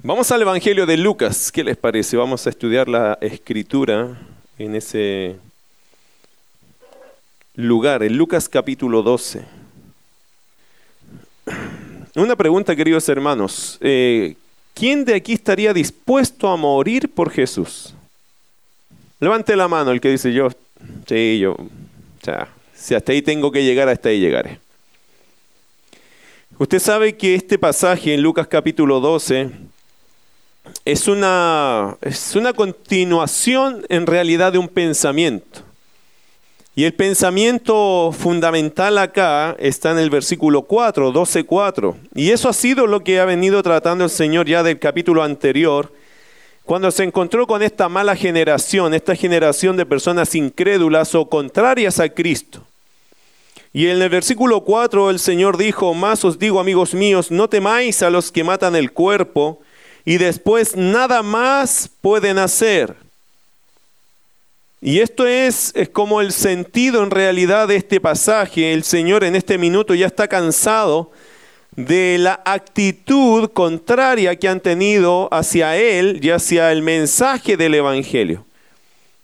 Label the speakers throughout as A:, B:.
A: Vamos al Evangelio de Lucas, ¿qué les parece? Vamos a estudiar la escritura en ese lugar, en Lucas capítulo 12. Una pregunta, queridos hermanos. Eh, ¿Quién de aquí estaría dispuesto a morir por Jesús? Levante la mano el que dice yo, sí, yo, sea, si hasta ahí tengo que llegar, hasta ahí llegaré. Usted sabe que este pasaje en Lucas capítulo 12 es una, es una continuación en realidad de un pensamiento. Y el pensamiento fundamental acá está en el versículo 4, 12.4. Y eso ha sido lo que ha venido tratando el Señor ya del capítulo anterior, cuando se encontró con esta mala generación, esta generación de personas incrédulas o contrarias a Cristo. Y en el versículo 4 el Señor dijo, más os digo amigos míos, no temáis a los que matan el cuerpo, y después nada más pueden hacer. Y esto es, es, como el sentido en realidad de este pasaje. El Señor en este minuto ya está cansado de la actitud contraria que han tenido hacia Él y hacia el mensaje del Evangelio.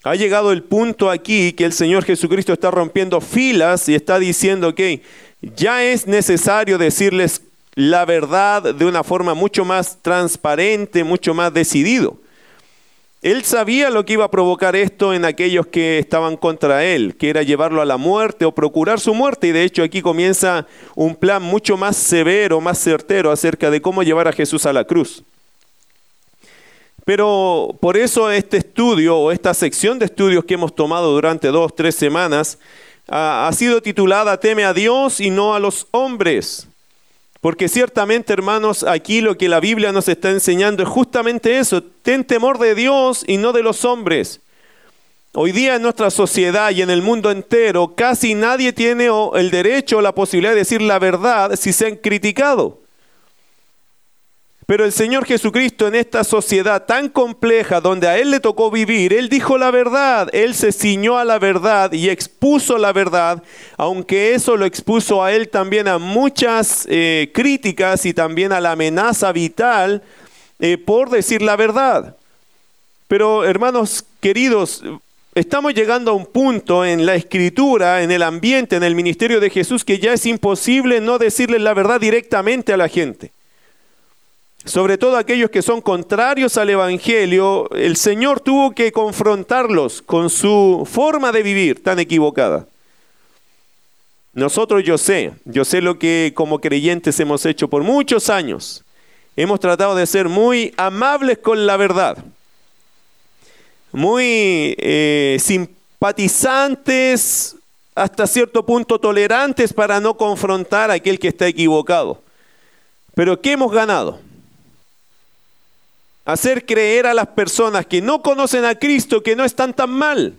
A: Ha llegado el punto aquí que el Señor Jesucristo está rompiendo filas y está diciendo que ya es necesario decirles la verdad de una forma mucho más transparente, mucho más decidido. Él sabía lo que iba a provocar esto en aquellos que estaban contra él, que era llevarlo a la muerte o procurar su muerte. Y de hecho aquí comienza un plan mucho más severo, más certero acerca de cómo llevar a Jesús a la cruz. Pero por eso este estudio o esta sección de estudios que hemos tomado durante dos, tres semanas ha sido titulada Teme a Dios y no a los hombres. Porque ciertamente, hermanos, aquí lo que la Biblia nos está enseñando es justamente eso. Ten temor de Dios y no de los hombres. Hoy día en nuestra sociedad y en el mundo entero, casi nadie tiene el derecho o la posibilidad de decir la verdad si se han criticado. Pero el Señor Jesucristo en esta sociedad tan compleja donde a Él le tocó vivir, Él dijo la verdad, Él se ciñó a la verdad y expuso la verdad, aunque eso lo expuso a Él también a muchas eh, críticas y también a la amenaza vital eh, por decir la verdad. Pero hermanos queridos, estamos llegando a un punto en la escritura, en el ambiente, en el ministerio de Jesús, que ya es imposible no decirle la verdad directamente a la gente sobre todo aquellos que son contrarios al Evangelio, el Señor tuvo que confrontarlos con su forma de vivir tan equivocada. Nosotros yo sé, yo sé lo que como creyentes hemos hecho por muchos años. Hemos tratado de ser muy amables con la verdad, muy eh, simpatizantes, hasta cierto punto tolerantes para no confrontar a aquel que está equivocado. Pero ¿qué hemos ganado? Hacer creer a las personas que no conocen a Cristo que no están tan mal.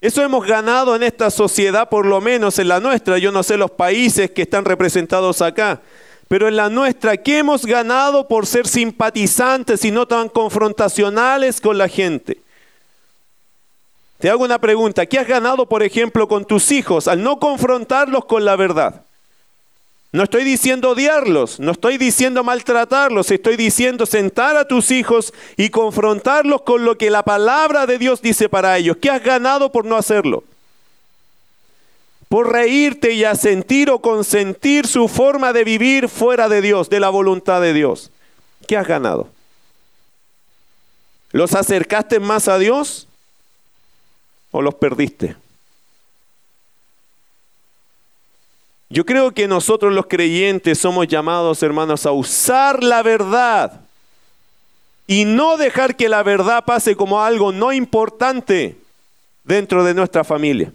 A: Eso hemos ganado en esta sociedad, por lo menos en la nuestra. Yo no sé los países que están representados acá, pero en la nuestra, ¿qué hemos ganado por ser simpatizantes y no tan confrontacionales con la gente? Te hago una pregunta, ¿qué has ganado, por ejemplo, con tus hijos al no confrontarlos con la verdad? No estoy diciendo odiarlos, no estoy diciendo maltratarlos, estoy diciendo sentar a tus hijos y confrontarlos con lo que la palabra de Dios dice para ellos. ¿Qué has ganado por no hacerlo? Por reírte y asentir o consentir su forma de vivir fuera de Dios, de la voluntad de Dios. ¿Qué has ganado? ¿Los acercaste más a Dios o los perdiste? Yo creo que nosotros los creyentes somos llamados, hermanos, a usar la verdad y no dejar que la verdad pase como algo no importante dentro de nuestra familia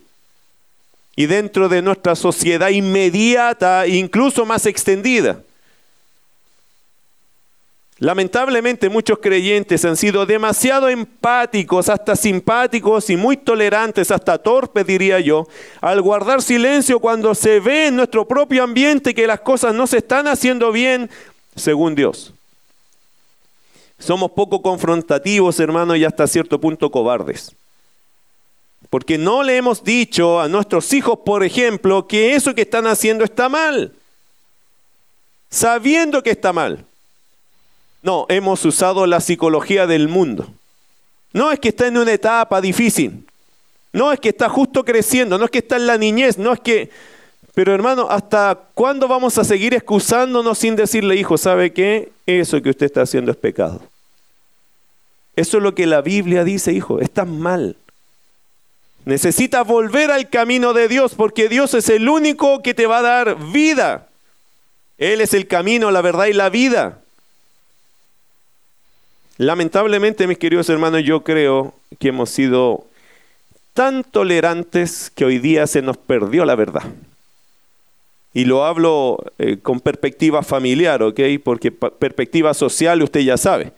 A: y dentro de nuestra sociedad inmediata, incluso más extendida. Lamentablemente muchos creyentes han sido demasiado empáticos, hasta simpáticos y muy tolerantes, hasta torpes diría yo, al guardar silencio cuando se ve en nuestro propio ambiente que las cosas no se están haciendo bien según Dios. Somos poco confrontativos, hermanos, y hasta cierto punto cobardes. Porque no le hemos dicho a nuestros hijos, por ejemplo, que eso que están haciendo está mal, sabiendo que está mal. No, hemos usado la psicología del mundo. No es que está en una etapa difícil. No es que está justo creciendo. No es que está en la niñez. No es que... Pero hermano, ¿hasta cuándo vamos a seguir excusándonos sin decirle, hijo, ¿sabe qué? Eso que usted está haciendo es pecado. Eso es lo que la Biblia dice, hijo. Estás mal. Necesitas volver al camino de Dios porque Dios es el único que te va a dar vida. Él es el camino, la verdad y la vida. Lamentablemente, mis queridos hermanos, yo creo que hemos sido tan tolerantes que hoy día se nos perdió la verdad. Y lo hablo eh, con perspectiva familiar, ¿ok? Porque perspectiva social usted ya sabe.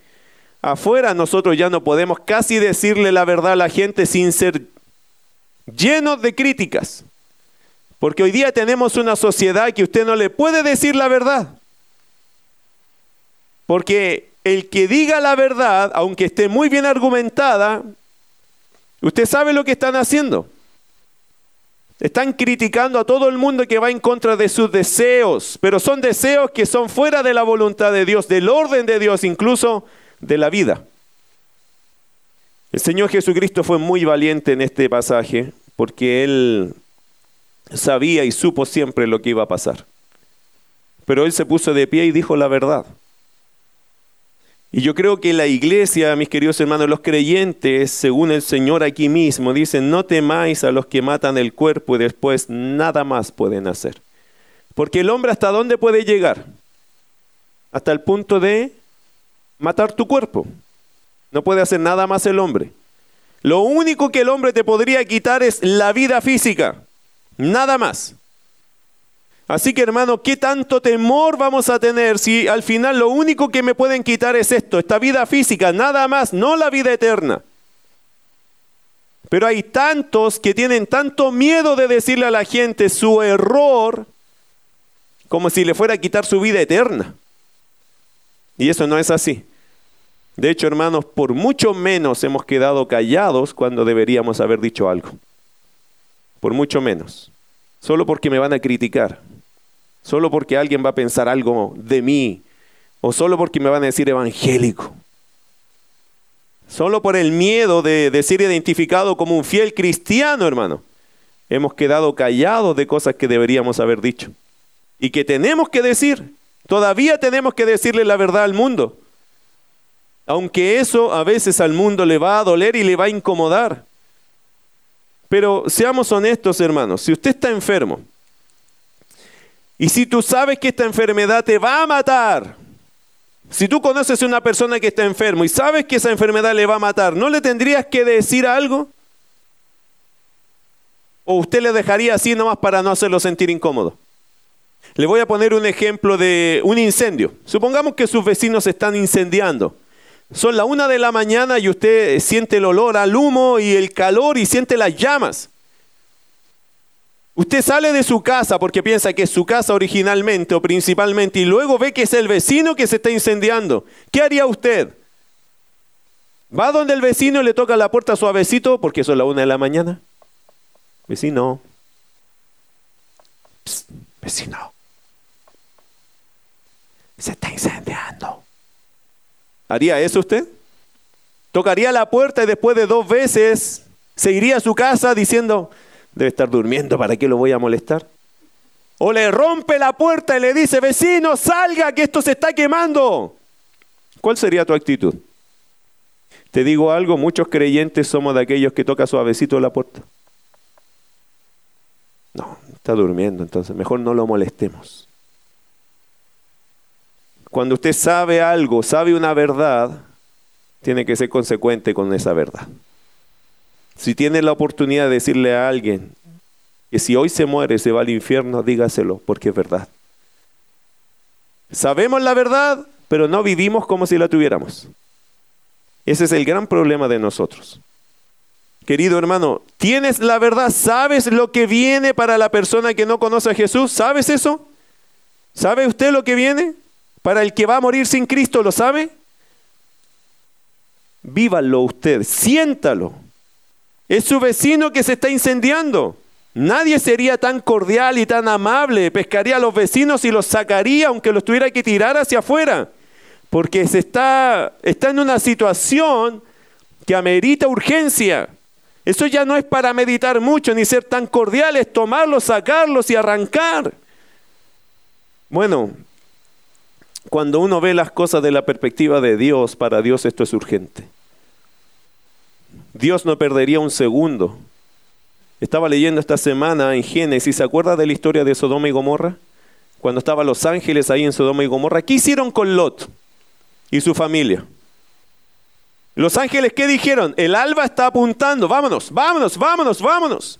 A: Afuera nosotros ya no podemos casi decirle la verdad a la gente sin ser llenos de críticas. Porque hoy día tenemos una sociedad que usted no le puede decir la verdad. Porque el que diga la verdad, aunque esté muy bien argumentada, usted sabe lo que están haciendo. Están criticando a todo el mundo que va en contra de sus deseos, pero son deseos que son fuera de la voluntad de Dios, del orden de Dios, incluso de la vida. El Señor Jesucristo fue muy valiente en este pasaje porque Él sabía y supo siempre lo que iba a pasar. Pero Él se puso de pie y dijo la verdad. Y yo creo que la iglesia, mis queridos hermanos, los creyentes, según el Señor aquí mismo, dicen, no temáis a los que matan el cuerpo y después nada más pueden hacer. Porque el hombre hasta dónde puede llegar? Hasta el punto de matar tu cuerpo. No puede hacer nada más el hombre. Lo único que el hombre te podría quitar es la vida física. Nada más. Así que hermano, ¿qué tanto temor vamos a tener si al final lo único que me pueden quitar es esto, esta vida física, nada más, no la vida eterna? Pero hay tantos que tienen tanto miedo de decirle a la gente su error como si le fuera a quitar su vida eterna. Y eso no es así. De hecho, hermanos, por mucho menos hemos quedado callados cuando deberíamos haber dicho algo. Por mucho menos. Solo porque me van a criticar solo porque alguien va a pensar algo de mí, o solo porque me van a decir evangélico, solo por el miedo de, de ser identificado como un fiel cristiano, hermano. Hemos quedado callados de cosas que deberíamos haber dicho y que tenemos que decir. Todavía tenemos que decirle la verdad al mundo. Aunque eso a veces al mundo le va a doler y le va a incomodar. Pero seamos honestos, hermanos, si usted está enfermo, y si tú sabes que esta enfermedad te va a matar, si tú conoces a una persona que está enfermo y sabes que esa enfermedad le va a matar, ¿no le tendrías que decir algo? ¿O usted le dejaría así nomás para no hacerlo sentir incómodo? Le voy a poner un ejemplo de un incendio. Supongamos que sus vecinos están incendiando. Son la una de la mañana y usted siente el olor al humo y el calor y siente las llamas. Usted sale de su casa porque piensa que es su casa originalmente o principalmente y luego ve que es el vecino que se está incendiando. ¿Qué haría usted? ¿Va donde el vecino y le toca la puerta suavecito porque son la una de la mañana? Vecino. vecino. Se está incendiando. ¿Haría eso usted? ¿Tocaría la puerta y después de dos veces se iría a su casa diciendo, Debe estar durmiendo, ¿para qué lo voy a molestar? O le rompe la puerta y le dice, vecino, salga, que esto se está quemando. ¿Cuál sería tu actitud? Te digo algo, muchos creyentes somos de aquellos que toca suavecito la puerta. No, está durmiendo, entonces mejor no lo molestemos. Cuando usted sabe algo, sabe una verdad, tiene que ser consecuente con esa verdad. Si tiene la oportunidad de decirle a alguien que si hoy se muere se va al infierno, dígaselo, porque es verdad. Sabemos la verdad, pero no vivimos como si la tuviéramos. Ese es el gran problema de nosotros. Querido hermano, ¿tienes la verdad? ¿Sabes lo que viene para la persona que no conoce a Jesús? ¿Sabes eso? ¿Sabe usted lo que viene? Para el que va a morir sin Cristo, ¿lo sabe? Vívalo usted, siéntalo. Es su vecino que se está incendiando. Nadie sería tan cordial y tan amable. Pescaría a los vecinos y los sacaría aunque los tuviera que tirar hacia afuera. porque se está, está en una situación que amerita urgencia. Eso ya no es para meditar mucho ni ser tan cordiales, tomarlos, sacarlos y arrancar. Bueno, cuando uno ve las cosas de la perspectiva de Dios, para Dios esto es urgente. Dios no perdería un segundo. Estaba leyendo esta semana en Génesis, ¿se acuerda de la historia de Sodoma y Gomorra? Cuando estaban los ángeles ahí en Sodoma y Gomorra, ¿qué hicieron con Lot y su familia? Los ángeles, ¿qué dijeron? El alba está apuntando, vámonos, vámonos, vámonos, vámonos.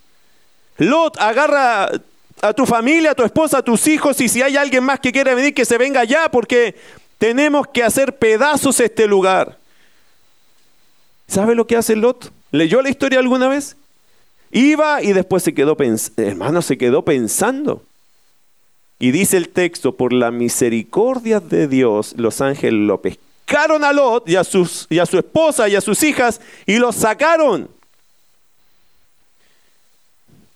A: Lot, agarra a tu familia, a tu esposa, a tus hijos y si hay alguien más que quiere venir, que se venga ya porque tenemos que hacer pedazos este lugar. ¿Sabe lo que hace Lot? ¿Leyó la historia alguna vez? Iba y después se quedó pensando, hermano, se quedó pensando. Y dice el texto, por la misericordia de Dios, los ángeles lo pescaron a Lot y a, sus, su esposa y a sus hijas y los sacaron.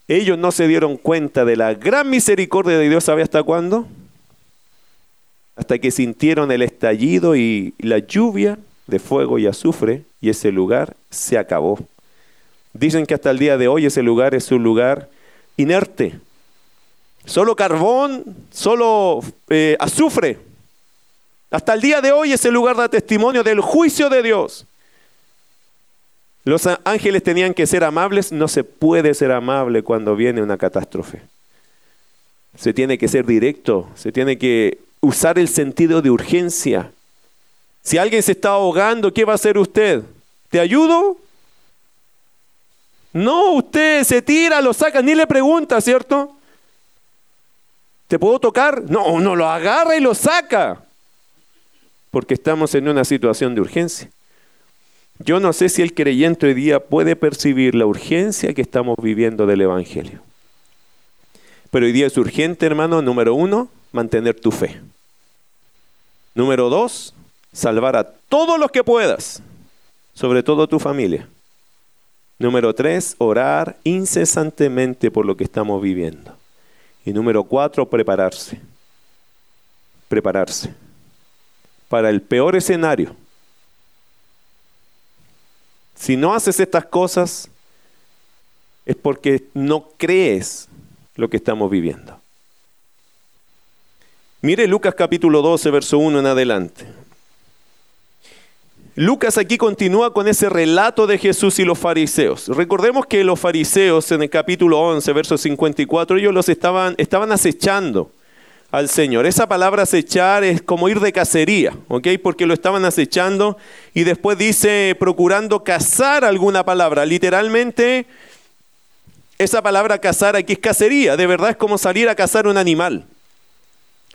A: Ellos no se dieron cuenta de la gran misericordia de Dios, ¿sabe hasta cuándo? Hasta que sintieron el estallido y la lluvia de fuego y azufre y ese lugar se acabó. Dicen que hasta el día de hoy ese lugar es un lugar inerte. Solo carbón, solo eh, azufre. Hasta el día de hoy ese lugar da testimonio del juicio de Dios. Los ángeles tenían que ser amables, no se puede ser amable cuando viene una catástrofe. Se tiene que ser directo, se tiene que usar el sentido de urgencia. Si alguien se está ahogando, ¿qué va a hacer usted? ¿Te ayudo? No, usted se tira, lo saca, ni le pregunta, ¿cierto? ¿Te puedo tocar? No, no lo agarra y lo saca porque estamos en una situación de urgencia. Yo no sé si el creyente hoy día puede percibir la urgencia que estamos viviendo del Evangelio. Pero hoy día es urgente, hermano, número uno, mantener tu fe. Número dos, salvar a todos los que puedas, sobre todo tu familia. Número tres, orar incesantemente por lo que estamos viviendo. Y número cuatro, prepararse. Prepararse para el peor escenario. Si no haces estas cosas, es porque no crees lo que estamos viviendo. Mire Lucas capítulo 12, verso 1 en adelante. Lucas aquí continúa con ese relato de Jesús y los fariseos. Recordemos que los fariseos en el capítulo 11, verso 54, ellos los estaban, estaban acechando al Señor. Esa palabra acechar es como ir de cacería, ¿ok? Porque lo estaban acechando y después dice procurando cazar alguna palabra. Literalmente, esa palabra cazar aquí es cacería, de verdad es como salir a cazar un animal.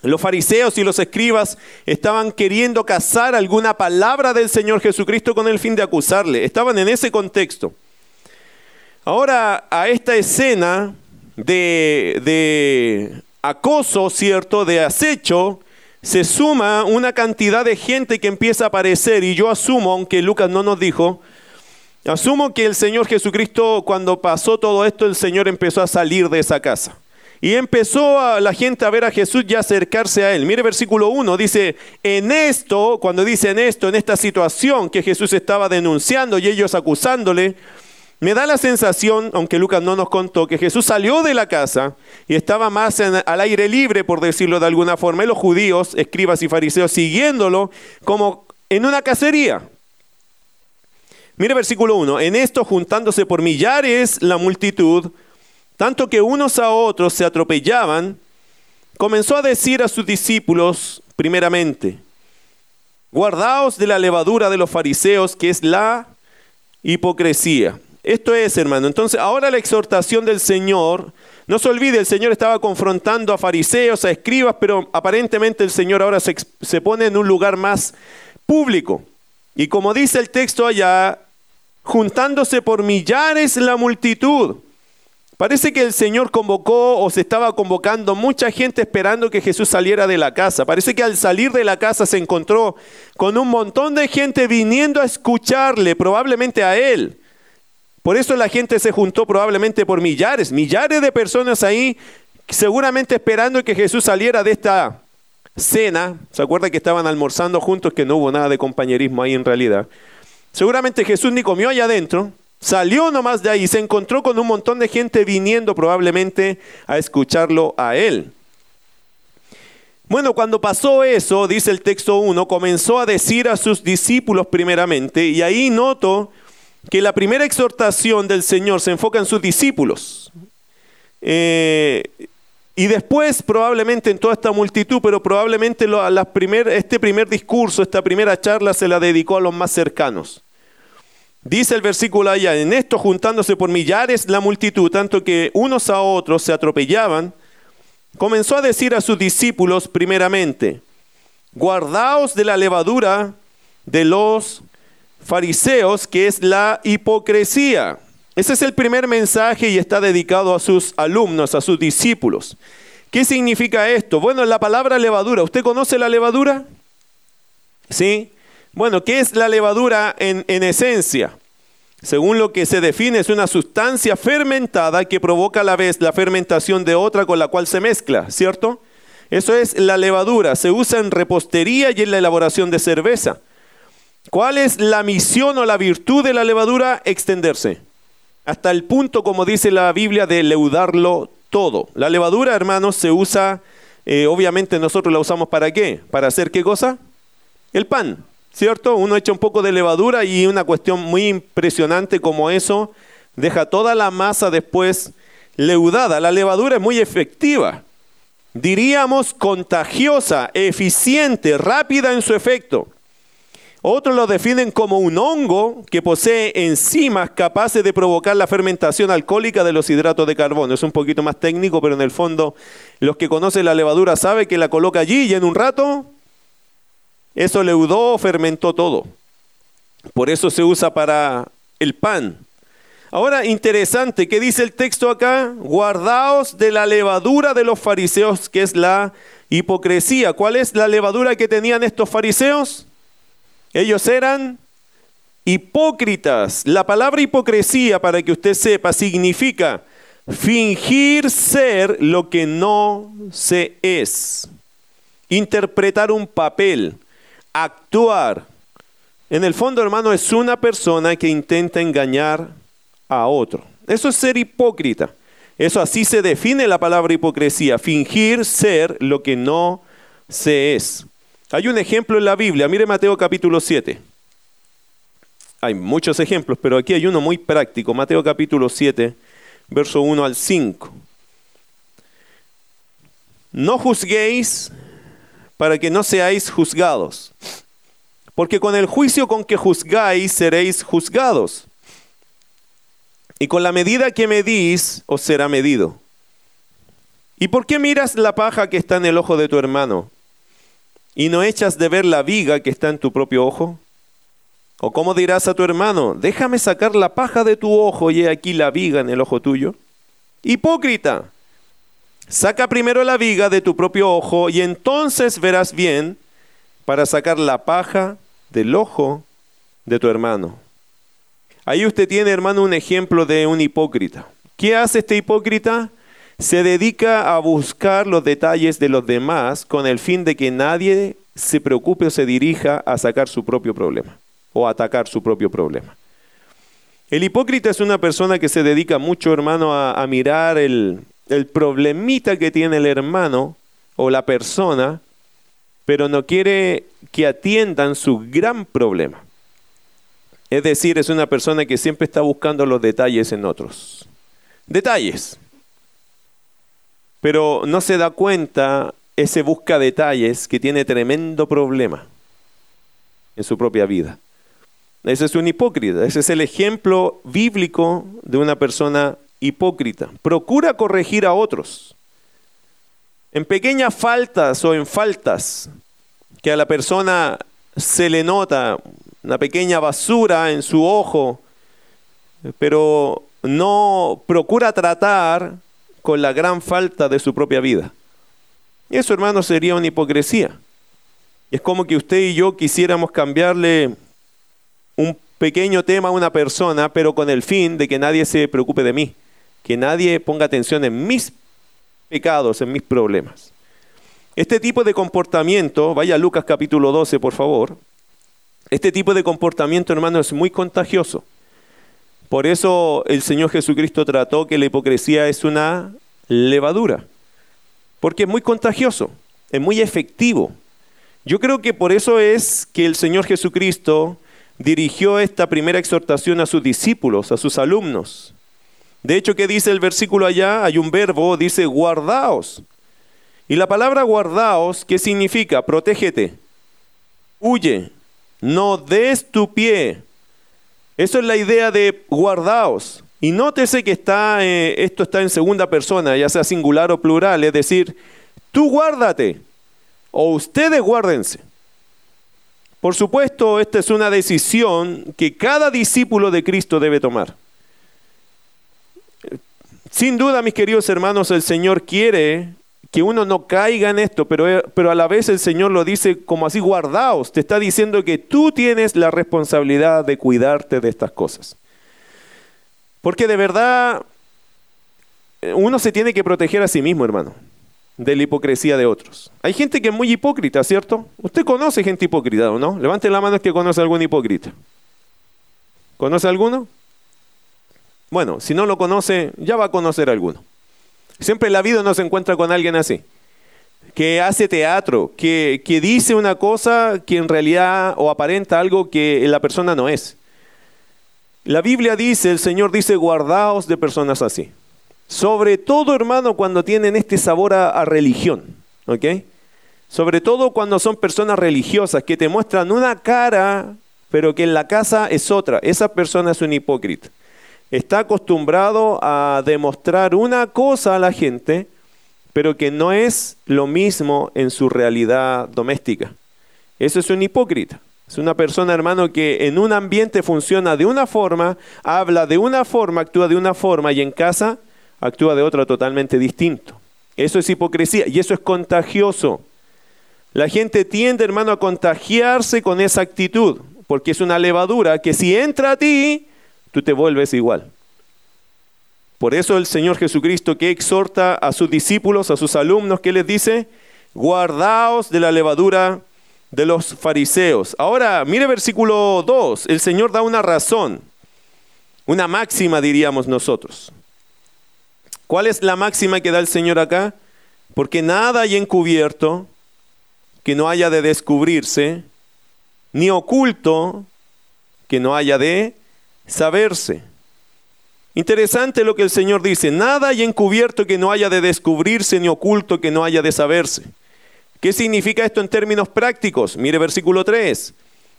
A: Los fariseos y los escribas estaban queriendo cazar alguna palabra del Señor Jesucristo con el fin de acusarle. Estaban en ese contexto. Ahora, a esta escena de, acoso, ¿cierto?, de acecho, se suma una cantidad de gente que empieza a aparecer y yo asumo, aunque Lucas no nos dijo, asumo que el Señor Jesucristo cuando pasó todo esto, el Señor empezó a salir de esa casa. Y empezó la gente a ver a Jesús y acercarse a él. Mire versículo 1, dice, en esto, cuando dice en esto, en esta situación que Jesús estaba denunciando y ellos acusándole, me da la sensación, aunque Lucas no nos contó, que Jesús salió de la casa y estaba más al aire libre, por decirlo de alguna forma, y los judíos, escribas y fariseos, siguiéndolo como en una cacería. Mire versículo 1, en esto juntándose por millares la multitud, tanto que unos a otros se atropellaban, comenzó a decir a sus discípulos, primeramente, guardaos de la levadura de los fariseos, que es la hipocresía. Esto es, hermano. Entonces, ahora la exhortación del Señor, no se olvide, el Señor estaba confrontando a fariseos, a escribas, pero aparentemente el Señor ahora se, se pone en un lugar más público. Y como dice el texto allá, juntándose por millares la multitud. Parece que el Señor convocó o se estaba convocando mucha gente esperando que Jesús saliera de la casa. Parece que al salir de la casa se encontró con un montón de gente viniendo a escucharle, probablemente a él. Por eso la gente se juntó probablemente por millares, millares de personas ahí, seguramente esperando que Jesús saliera de esta cena, ¿se acuerda que estaban almorzando juntos, que no hubo nada de compañerismo ahí en realidad? Seguramente Jesús ni comió allá adentro, salió nomás de ahí se encontró con un montón de gente viniendo probablemente a escucharlo a él. Bueno, cuando pasó eso, dice el texto 1, comenzó a decir a sus discípulos primeramente, y ahí noto que la primera exhortación del Señor se enfoca en sus discípulos. Eh, y después probablemente en toda esta multitud, pero probablemente este primer discurso, esta primera charla se la dedicó a los más cercanos. Dice el versículo allá, en esto juntándose por millares la multitud, tanto que unos a otros se atropellaban, comenzó a decir a sus discípulos primeramente, guardaos de la levadura de los fariseos, que es la hipocresía. Ese es el primer mensaje y está dedicado a sus alumnos, a sus discípulos. ¿Qué significa esto? Bueno, la palabra levadura, ¿usted conoce la levadura? ¿Sí? Bueno, ¿qué es la levadura en, en esencia? Según lo que se define, es una sustancia fermentada que provoca a la vez la fermentación de otra con la cual se mezcla, ¿cierto? Eso es la levadura. Se usa en repostería y en la elaboración de cerveza. ¿Cuál es la misión o la virtud de la levadura? Extenderse hasta el punto, como dice la Biblia, de leudarlo todo. La levadura, hermanos, se usa, eh, obviamente nosotros la usamos para qué? ¿Para hacer qué cosa? El pan, ¿cierto? Uno echa un poco de levadura y una cuestión muy impresionante como eso deja toda la masa después leudada. La levadura es muy efectiva, diríamos contagiosa, eficiente, rápida en su efecto. Otros lo definen como un hongo que posee enzimas capaces de provocar la fermentación alcohólica de los hidratos de carbono. Es un poquito más técnico, pero en el fondo los que conocen la levadura saben que la coloca allí y en un rato eso leudó, fermentó todo. Por eso se usa para el pan. Ahora, interesante, ¿qué dice el texto acá? Guardaos de la levadura de los fariseos, que es la hipocresía. ¿Cuál es la levadura que tenían estos fariseos? Ellos eran hipócritas. La palabra hipocresía, para que usted sepa, significa fingir ser lo que no se es. Interpretar un papel, actuar. En el fondo, hermano, es una persona que intenta engañar a otro. Eso es ser hipócrita. Eso así se define la palabra hipocresía, fingir ser lo que no se es. Hay un ejemplo en la Biblia, mire Mateo capítulo 7. Hay muchos ejemplos, pero aquí hay uno muy práctico, Mateo capítulo 7, verso 1 al 5. No juzguéis para que no seáis juzgados, porque con el juicio con que juzgáis seréis juzgados, y con la medida que medís os será medido. ¿Y por qué miras la paja que está en el ojo de tu hermano? ¿Y no echas de ver la viga que está en tu propio ojo? ¿O cómo dirás a tu hermano, déjame sacar la paja de tu ojo y he aquí la viga en el ojo tuyo? Hipócrita, saca primero la viga de tu propio ojo y entonces verás bien para sacar la paja del ojo de tu hermano. Ahí usted tiene, hermano, un ejemplo de un hipócrita. ¿Qué hace este hipócrita? se dedica a buscar los detalles de los demás con el fin de que nadie se preocupe o se dirija a sacar su propio problema o a atacar su propio problema. El hipócrita es una persona que se dedica mucho, hermano, a, mirar el, el problemita que tiene el hermano o la persona, pero no quiere que atiendan su gran problema. Es decir, es una persona que siempre está buscando los detalles en otros. Detalles pero no se da cuenta ese busca detalles que tiene tremendo problema en su propia vida. Ese es un hipócrita, ese es el ejemplo bíblico de una persona hipócrita. Procura corregir a otros en pequeñas faltas o en faltas que a la persona se le nota una pequeña basura en su ojo, pero no procura tratar con la gran falta de su propia vida. Eso, hermano, sería una hipocresía. Es como que usted y yo quisiéramos cambiarle un pequeño tema a una persona, pero con el fin de que nadie se preocupe de mí, que nadie ponga atención en mis pecados, en mis problemas. Este tipo de comportamiento, vaya a Lucas capítulo 12, por favor, este tipo de comportamiento, hermano, es muy contagioso. Por eso el Señor Jesucristo trató que la hipocresía es una levadura, porque es muy contagioso, es muy efectivo. Yo creo que por eso es que el Señor Jesucristo dirigió esta primera exhortación a sus discípulos, a sus alumnos. De hecho, ¿qué dice el versículo allá? Hay un verbo, dice guardaos. Y la palabra guardaos, ¿qué significa? Protégete, huye, no des tu pie. Eso es la idea de guardaos. Y nótese que está, eh, esto está en segunda persona, ya sea singular o plural, es decir, tú guárdate o ustedes guárdense. Por supuesto, esta es una decisión que cada discípulo de Cristo debe tomar. Sin duda, mis queridos hermanos, el Señor quiere que uno no caiga en esto, pero, pero a la vez el Señor lo dice como así, guardaos, te está diciendo que tú tienes la responsabilidad de cuidarte de estas cosas. Porque de verdad, uno se tiene que proteger a sí mismo, hermano de la hipocresía de otros. Hay gente que es muy hipócrita, ¿cierto? ¿Usted conoce gente hipócrita o no? Levante la mano que conoce a algún hipócrita. ¿Conoce alguno? Bueno, si no lo conoce, ya va a conocer a alguno. Siempre en la vida uno se encuentra con alguien así, que hace teatro, que, que dice una cosa que en realidad o aparenta algo que la persona no es. La Biblia dice, el Señor dice, guardaos de personas así. Sobre todo, hermano, cuando tienen este sabor a, religión. ¿Ok? Sobre todo cuando son personas religiosas que te muestran una cara, pero que en la casa es otra. Esa persona es un hipócrita. Está acostumbrado a demostrar una cosa a la gente, pero que no es lo mismo en su realidad doméstica. Eso es un hipócrita. Es una persona, hermano, que en un ambiente funciona de una forma, habla de una forma, actúa de una forma y en casa actúa de otra totalmente distinto. Eso es hipocresía y eso es contagioso. La gente tiende, hermano, a contagiarse con esa actitud, porque es una levadura que si entra a ti, tú te vuelves igual. Por eso el Señor Jesucristo que exhorta a sus discípulos, a sus alumnos, que les dice, guardaos de la levadura de los fariseos. Ahora, mire versículo 2, el Señor da una razón, una máxima diríamos nosotros. ¿Cuál es la máxima que da el Señor acá? Porque nada hay encubierto que no haya de descubrirse, ni oculto que no haya de saberse. Interesante lo que el Señor dice, nada hay encubierto que no haya de descubrirse, ni oculto que no haya de saberse. ¿Qué significa esto en términos prácticos? Mire versículo 3.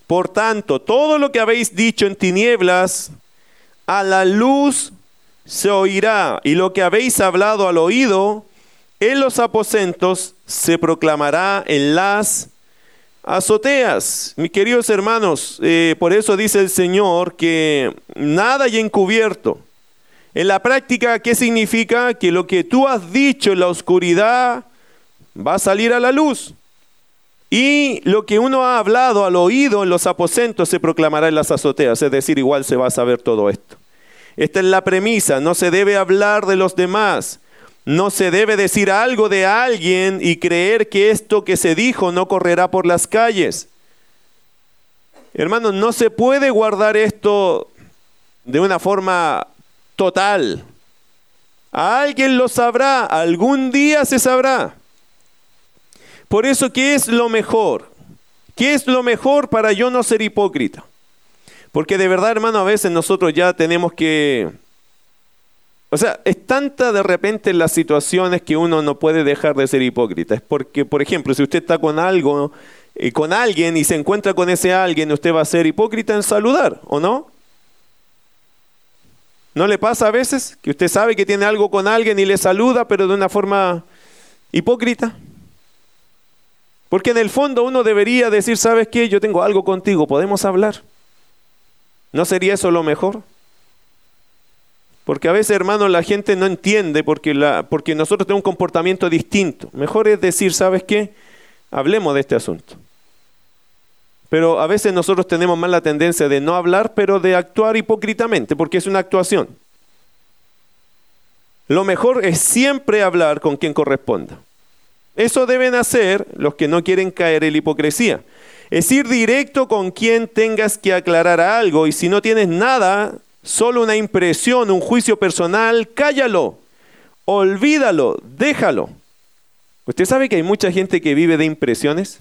A: Por tanto, todo lo que habéis dicho en tinieblas, a la luz se oirá, y lo que habéis hablado al oído en los aposentos se proclamará en las azoteas. Mis queridos hermanos, eh, por eso dice el Señor que nada hay encubierto. En la práctica, ¿qué significa? Que lo que tú has dicho en la oscuridad va a salir a la luz. Y lo que uno ha hablado al oído en los aposentos se proclamará en las azoteas, es decir, igual se va a saber todo esto. Esta es la premisa, no se debe hablar de los demás, no se debe decir algo de alguien y creer que esto que se dijo no correrá por las calles. Hermanos, no se puede guardar esto de una forma total. Alguien lo sabrá, algún día se sabrá. Por eso, ¿qué es lo mejor? ¿Qué es lo mejor para yo no ser hipócrita? Porque de verdad, hermano, a veces nosotros ya tenemos que... O sea, es tanta de repente las situaciones que uno no puede dejar de ser hipócrita. Es porque, por ejemplo, si usted está con algo, eh, con alguien y se encuentra con ese alguien, usted va a ser hipócrita en saludar, ¿o no? ¿No le pasa a veces que usted sabe que tiene algo con alguien y le saluda, pero de una forma hipócrita? Porque en el fondo uno debería decir, ¿sabes qué? Yo tengo algo contigo, podemos hablar. ¿No sería eso lo mejor? Porque a veces, hermano, la gente no entiende porque, la, porque nosotros tenemos un comportamiento distinto. Mejor es decir, ¿sabes qué? Hablemos de este asunto. Pero a veces nosotros tenemos más la tendencia de no hablar, pero de actuar hipócritamente, porque es una actuación. Lo mejor es siempre hablar con quien corresponda. Eso deben hacer los que no quieren caer en la hipocresía. Es ir directo con quien tengas que aclarar algo y si no tienes nada, solo una impresión, un juicio personal, cállalo, olvídalo, déjalo. ¿Usted sabe que hay mucha gente que vive de impresiones?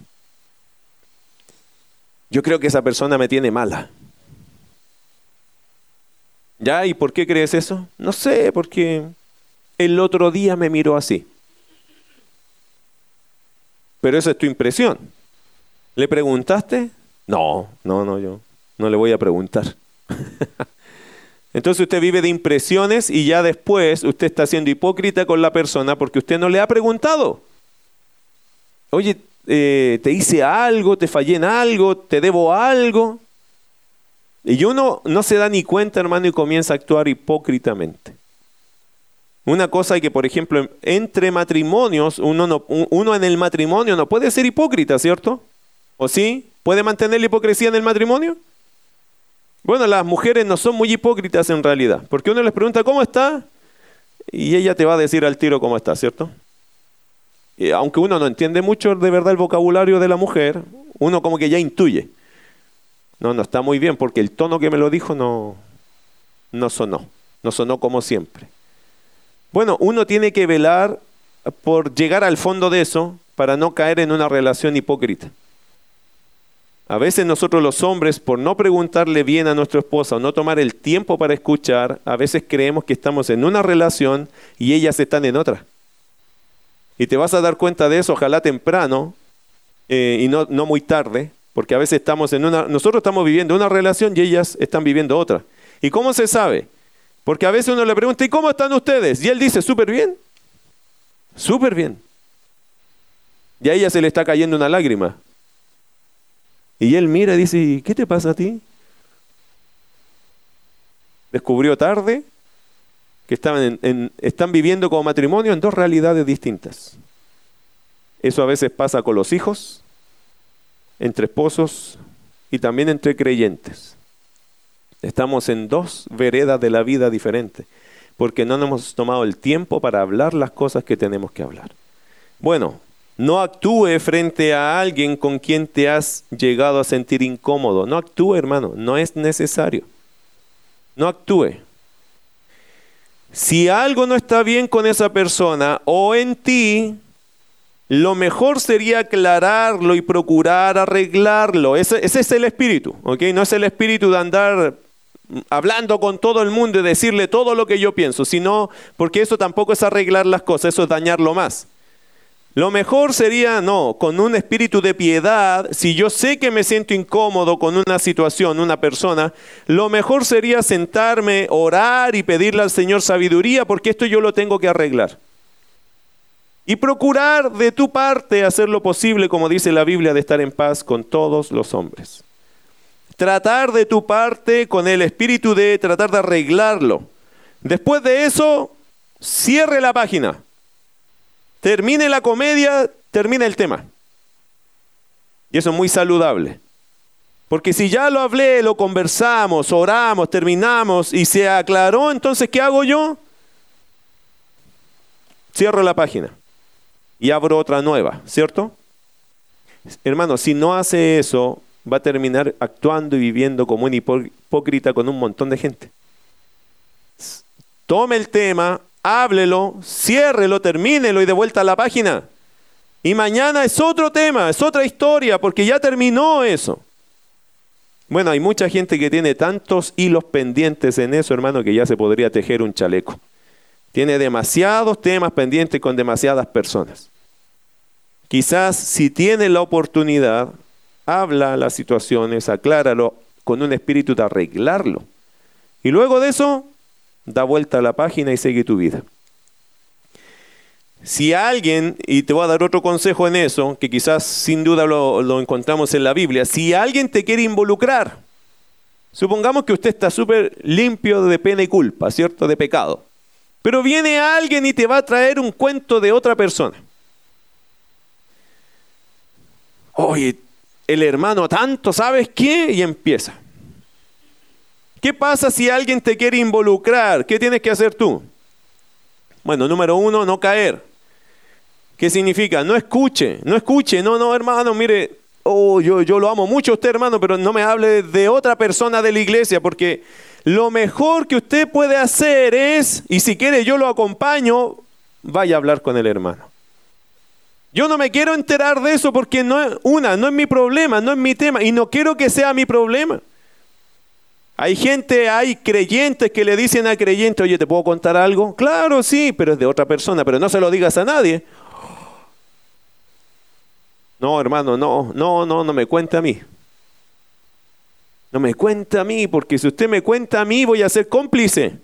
A: Yo creo que esa persona me tiene mala. ¿Ya? ¿Y por qué crees eso? No sé, porque el otro día me miró así. Pero esa es tu impresión. ¿Le preguntaste? No, no, no, yo no le voy a preguntar. Entonces usted vive de impresiones y ya después usted está siendo hipócrita con la persona porque usted no le ha preguntado. Oye, eh, te hice algo, te fallé en algo, te debo algo. Y uno no se da ni cuenta, hermano, y comienza a actuar hipócritamente. Una cosa es que, por ejemplo, entre matrimonios, uno, uno en el matrimonio no puede ser hipócrita, ¿cierto? ¿O sí? ¿Puede mantener la hipocresía en el matrimonio? Bueno, las mujeres no son muy hipócritas en realidad, porque uno les pregunta, ¿cómo está? Y ella te va a decir al tiro cómo está, ¿cierto? Y aunque uno no entiende mucho de verdad el vocabulario de la mujer, uno como que ya intuye. No, no está muy bien, porque el tono que me lo dijo no, no sonó, no sonó como siempre. Bueno, uno tiene que velar por llegar al fondo de eso para no caer en una relación hipócrita. A veces nosotros los hombres, por no preguntarle bien a nuestra esposa o no tomar el tiempo para escuchar, a veces creemos que estamos en una relación y ellas están en otra. Y te vas a dar cuenta de eso, ojalá temprano eh, y no, no muy tarde, porque a veces estamos en una, nosotros estamos viviendo una relación y ellas están viviendo otra. ¿Y cómo se sabe? Porque a veces uno le pregunta, ¿y cómo están ustedes? Y él dice, súper bien, súper bien. Y a ella se le está cayendo una lágrima. Y él mira y dice, ¿qué te pasa a ti? Descubrió tarde que estaban están viviendo como matrimonio en dos realidades distintas. Eso a veces pasa con los hijos, entre esposos y también entre creyentes. Estamos en dos veredas de la vida diferentes, porque no nos hemos tomado el tiempo para hablar las cosas que tenemos que hablar. Bueno, no actúe frente a alguien con quien te has llegado a sentir incómodo. No actúe, hermano, no es necesario. No actúe. Si algo no está bien con esa persona o en ti, lo mejor sería aclararlo y procurar arreglarlo. Ese, ese, es el espíritu, ¿ok? No es el espíritu de andar hablando con todo el mundo y decirle todo lo que yo pienso, sino porque eso tampoco es arreglar las cosas, eso es dañarlo más. Lo mejor sería, no, con un espíritu de piedad, si yo sé que me siento incómodo con una situación, una persona, lo mejor sería sentarme, orar y pedirle al Señor sabiduría, porque esto yo lo tengo que arreglar. Y procurar de tu parte hacer lo posible, como dice la Biblia, de estar en paz con todos los hombres. Tratar de tu parte con el espíritu de tratar de arreglarlo. Después de eso, cierre la página termine la comedia, termina el tema. Y eso es muy saludable. Porque si ya lo hablé, lo conversamos, oramos, terminamos y se aclaró, entonces ¿qué hago yo? Cierro la página y abro otra nueva, ¿cierto? Hermano, si no hace eso, va a terminar actuando y viviendo como un hipócrita con un montón de gente. Tome el tema, háblelo, ciérrelo, termínelo y de vuelta a la página. Y mañana es otro tema, es otra historia, porque ya terminó eso. Bueno, hay mucha gente que tiene tantos hilos pendientes en eso, hermano, que ya se podría tejer un chaleco. Tiene demasiados temas pendientes con demasiadas personas. Quizás si tiene la oportunidad, habla las situaciones, acláralo con un espíritu de arreglarlo. Y luego de eso, da vuelta a la página y sigue tu vida. Si alguien, y te voy a dar otro consejo en eso, que quizás sin duda lo, encontramos en la Biblia, si alguien te quiere involucrar, supongamos que usted está súper limpio de pena y culpa, ¿cierto? De pecado. Pero viene alguien y te va a traer un cuento de otra persona. Oye, el hermano tanto, ¿sabes qué? Y empieza. ¿Qué pasa si alguien te quiere involucrar? ¿Qué tienes que hacer tú? Bueno, número uno, no caer. ¿Qué significa? No escuche, no escuche, no, no, hermano, mire, oh, yo, yo lo amo mucho a usted, hermano, pero no me hable de otra persona de la iglesia, porque lo mejor que usted puede hacer es, y si quiere yo lo acompaño, vaya a hablar con el hermano. Yo no me quiero enterar de eso porque no es una, no es mi problema, no es mi tema, y no quiero que sea mi problema. Hay gente, hay creyentes que le dicen a creyentes, oye, ¿te puedo contar algo? Claro, sí, pero es de otra persona, pero no se lo digas a nadie. No, hermano, no, no, no, no me cuente a mí. No me cuente a mí, porque si usted me cuenta a mí, voy a ser cómplice.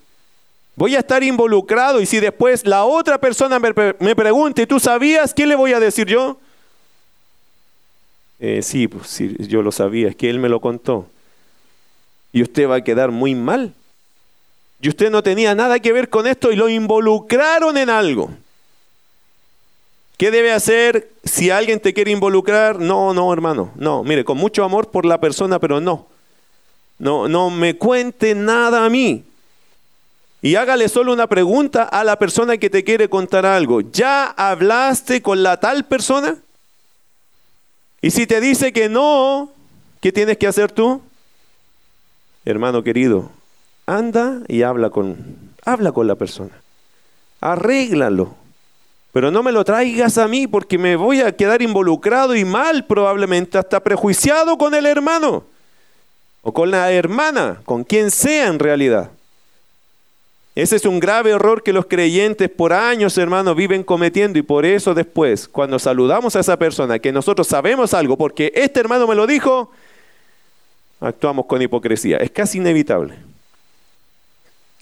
A: Voy a estar involucrado y si después la otra persona me, me pregunta, ¿y tú sabías qué le voy a decir yo? Eh, sí, pues sí, yo lo sabía, es que él me lo contó y usted va a quedar muy mal. Y usted no tenía nada que ver con esto y lo involucraron en algo. ¿Qué debe hacer si alguien te quiere involucrar? No, no, hermano, no. Mire, con mucho amor por la persona, pero no. No, no me cuente nada a mí. Y hágale solo una pregunta a la persona que te quiere contar algo. ¿Ya hablaste con la tal persona? Y si te dice que no, ¿qué tienes que hacer tú? Hermano querido, anda y habla con, habla con la persona. Arréglalo. Pero no me lo traigas a mí porque me voy a quedar involucrado y mal probablemente, hasta prejuiciado con el hermano o con la hermana, con quien sea en realidad. Ese es un grave error que los creyentes por años, hermanos, viven cometiendo y por eso después, cuando saludamos a esa persona, que nosotros sabemos algo, porque este hermano me lo dijo, actuamos con hipocresía. Es casi inevitable.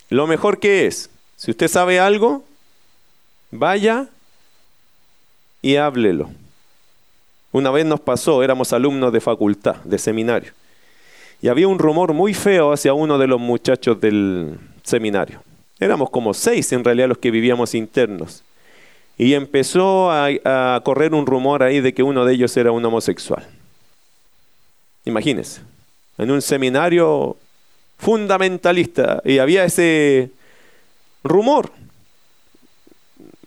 A: Lo mejor que es, si usted sabe algo, vaya y háblelo. Una vez nos pasó, éramos alumnos de facultad, de seminario, y había un rumor muy feo hacia uno de los muchachos del seminario. Éramos como seis en realidad los que vivíamos internos. Y empezó a, correr un rumor ahí de que uno de ellos era un homosexual. Imagínense en un seminario fundamentalista y había ese rumor.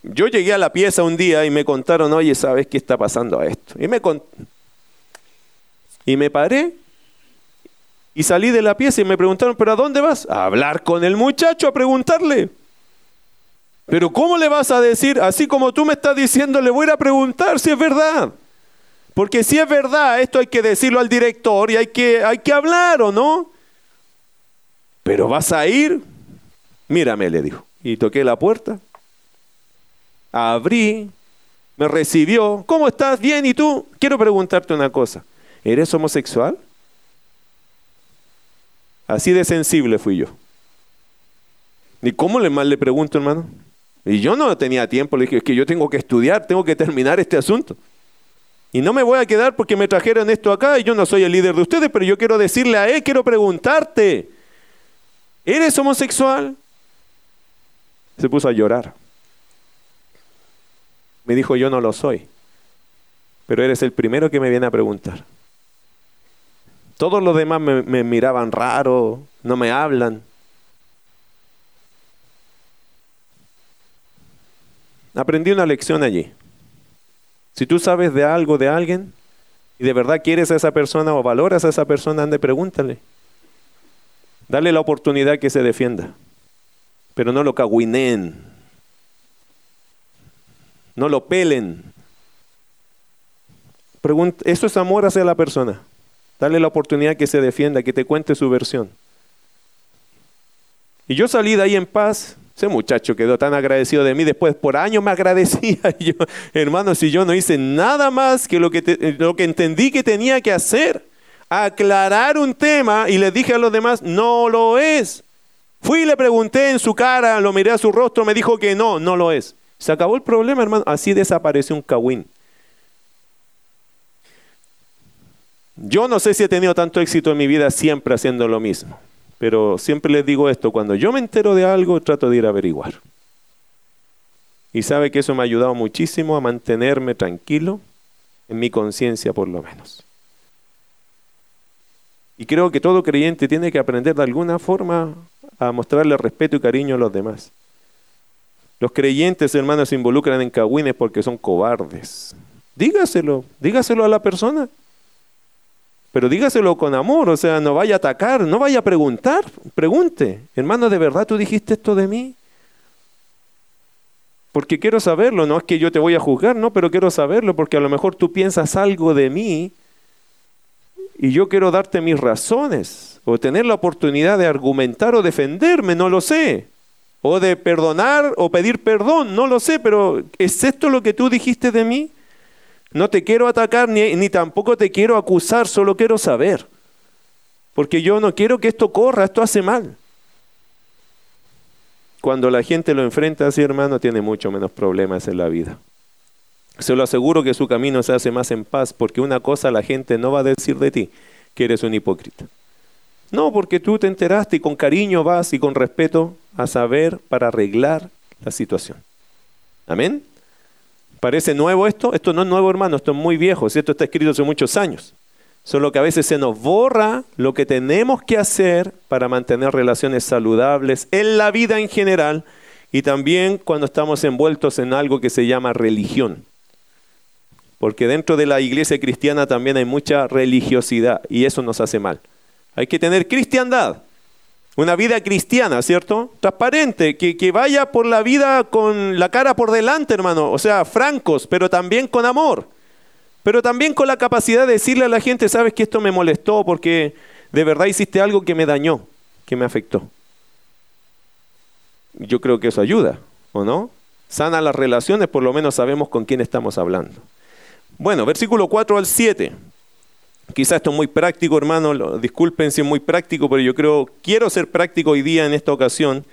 A: Yo llegué a la pieza un día y me contaron, oye, ¿sabes qué está pasando a esto? Y me, y me paré y salí de la pieza y me preguntaron, ¿pero a dónde vas? A hablar con el muchacho, a preguntarle. Pero ¿cómo le vas a decir? Así como tú me estás diciendo, le voy a preguntar si es verdad. Porque si es verdad, esto hay que decirlo al director y hay que, hay que hablar, ¿o no? Pero vas a ir, mírame, le dijo. Y toqué la puerta, abrí, me recibió. ¿Cómo estás? Bien, ¿y tú? Quiero preguntarte una cosa. ¿Eres homosexual? Así de sensible fui yo. ¿Y cómo le mal le pregunto, hermano? Y yo no tenía tiempo, le dije, es que yo tengo que estudiar, tengo que terminar este asunto. Y no me voy a quedar porque me trajeron esto acá y yo no soy el líder de ustedes, pero yo quiero decirle a él, quiero preguntarte, ¿eres homosexual? Se puso a llorar. Me dijo, yo no lo soy, pero eres el primero que me viene a preguntar. Todos los demás me, miraban raro, no me hablan. Aprendí una lección allí. Si tú sabes de algo de alguien y de verdad quieres a esa persona o valoras a esa persona, ande pregúntale. Dale la oportunidad que se defienda. Pero no lo cagüinen. No lo pelen. eso es amor hacia la persona. Dale la oportunidad que se defienda, que te cuente su versión. Y yo salí de ahí en paz, ese muchacho quedó tan agradecido de mí, después por años me agradecía. yo, hermano, si yo no hice nada más que lo que, lo que entendí que tenía que hacer, aclarar un tema y le dije a los demás, no lo es. Fui y le pregunté en su cara, lo miré a su rostro, me dijo que no, no lo es. Se acabó el problema, hermano. Así desapareció un cagüín. Yo no sé si he tenido tanto éxito en mi vida siempre haciendo lo mismo. Pero siempre les digo esto, cuando yo me entero de algo, trato de ir a averiguar. Y sabe que eso me ha ayudado muchísimo a mantenerme tranquilo, en mi conciencia por lo menos. Y creo que todo creyente tiene que aprender de alguna forma a mostrarle respeto y cariño a los demás. Los creyentes, hermanos, se involucran en cagüines porque son cobardes. Dígaselo, dígaselo a la persona. Pero dígaselo con amor, o sea, no vaya a atacar, no vaya a preguntar, pregunte, hermano, ¿de verdad tú dijiste esto de mí? Porque quiero saberlo, no es que yo te voy a juzgar, no, pero quiero saberlo porque a lo mejor tú piensas algo de mí y yo quiero darte mis razones o tener la oportunidad de argumentar o defenderme, no lo sé. O de perdonar o pedir perdón, no lo sé, pero ¿es esto lo que tú dijiste de mí? No te quiero atacar ni, ni tampoco te quiero acusar, solo quiero saber. Porque yo no quiero que esto corra, esto hace mal. Cuando la gente lo enfrenta así, hermano, tiene mucho menos problemas en la vida. Se lo aseguro que su camino se hace más en paz, porque una cosa la gente no va a decir de ti, que eres un hipócrita. No, porque tú te enteraste y con cariño vas y con respeto a saber para arreglar la situación. Amén. ¿Parece nuevo esto? Esto no es nuevo, hermano, esto es muy viejo, esto está escrito hace muchos años. Solo que a veces se nos borra lo que tenemos que hacer para mantener relaciones saludables en la vida en general y también cuando estamos envueltos en algo que se llama religión. Porque dentro de la iglesia cristiana también hay mucha religiosidad y eso nos hace mal. Hay que tener cristiandad, una vida cristiana, ¿cierto? Transparente, que, que, vaya por la vida con la cara por delante, hermano. O sea, francos, pero también con amor. Pero también con la capacidad de decirle a la gente, sabes que esto me molestó porque de verdad hiciste algo que me dañó, que me afectó. Yo creo que eso ayuda, ¿o no? Sana las relaciones, por lo menos sabemos con quién estamos hablando. Bueno, versículo 4 al 7. Quizás esto es muy práctico, hermano, disculpen si es muy práctico, pero yo creo, quiero ser práctico hoy día en esta ocasión,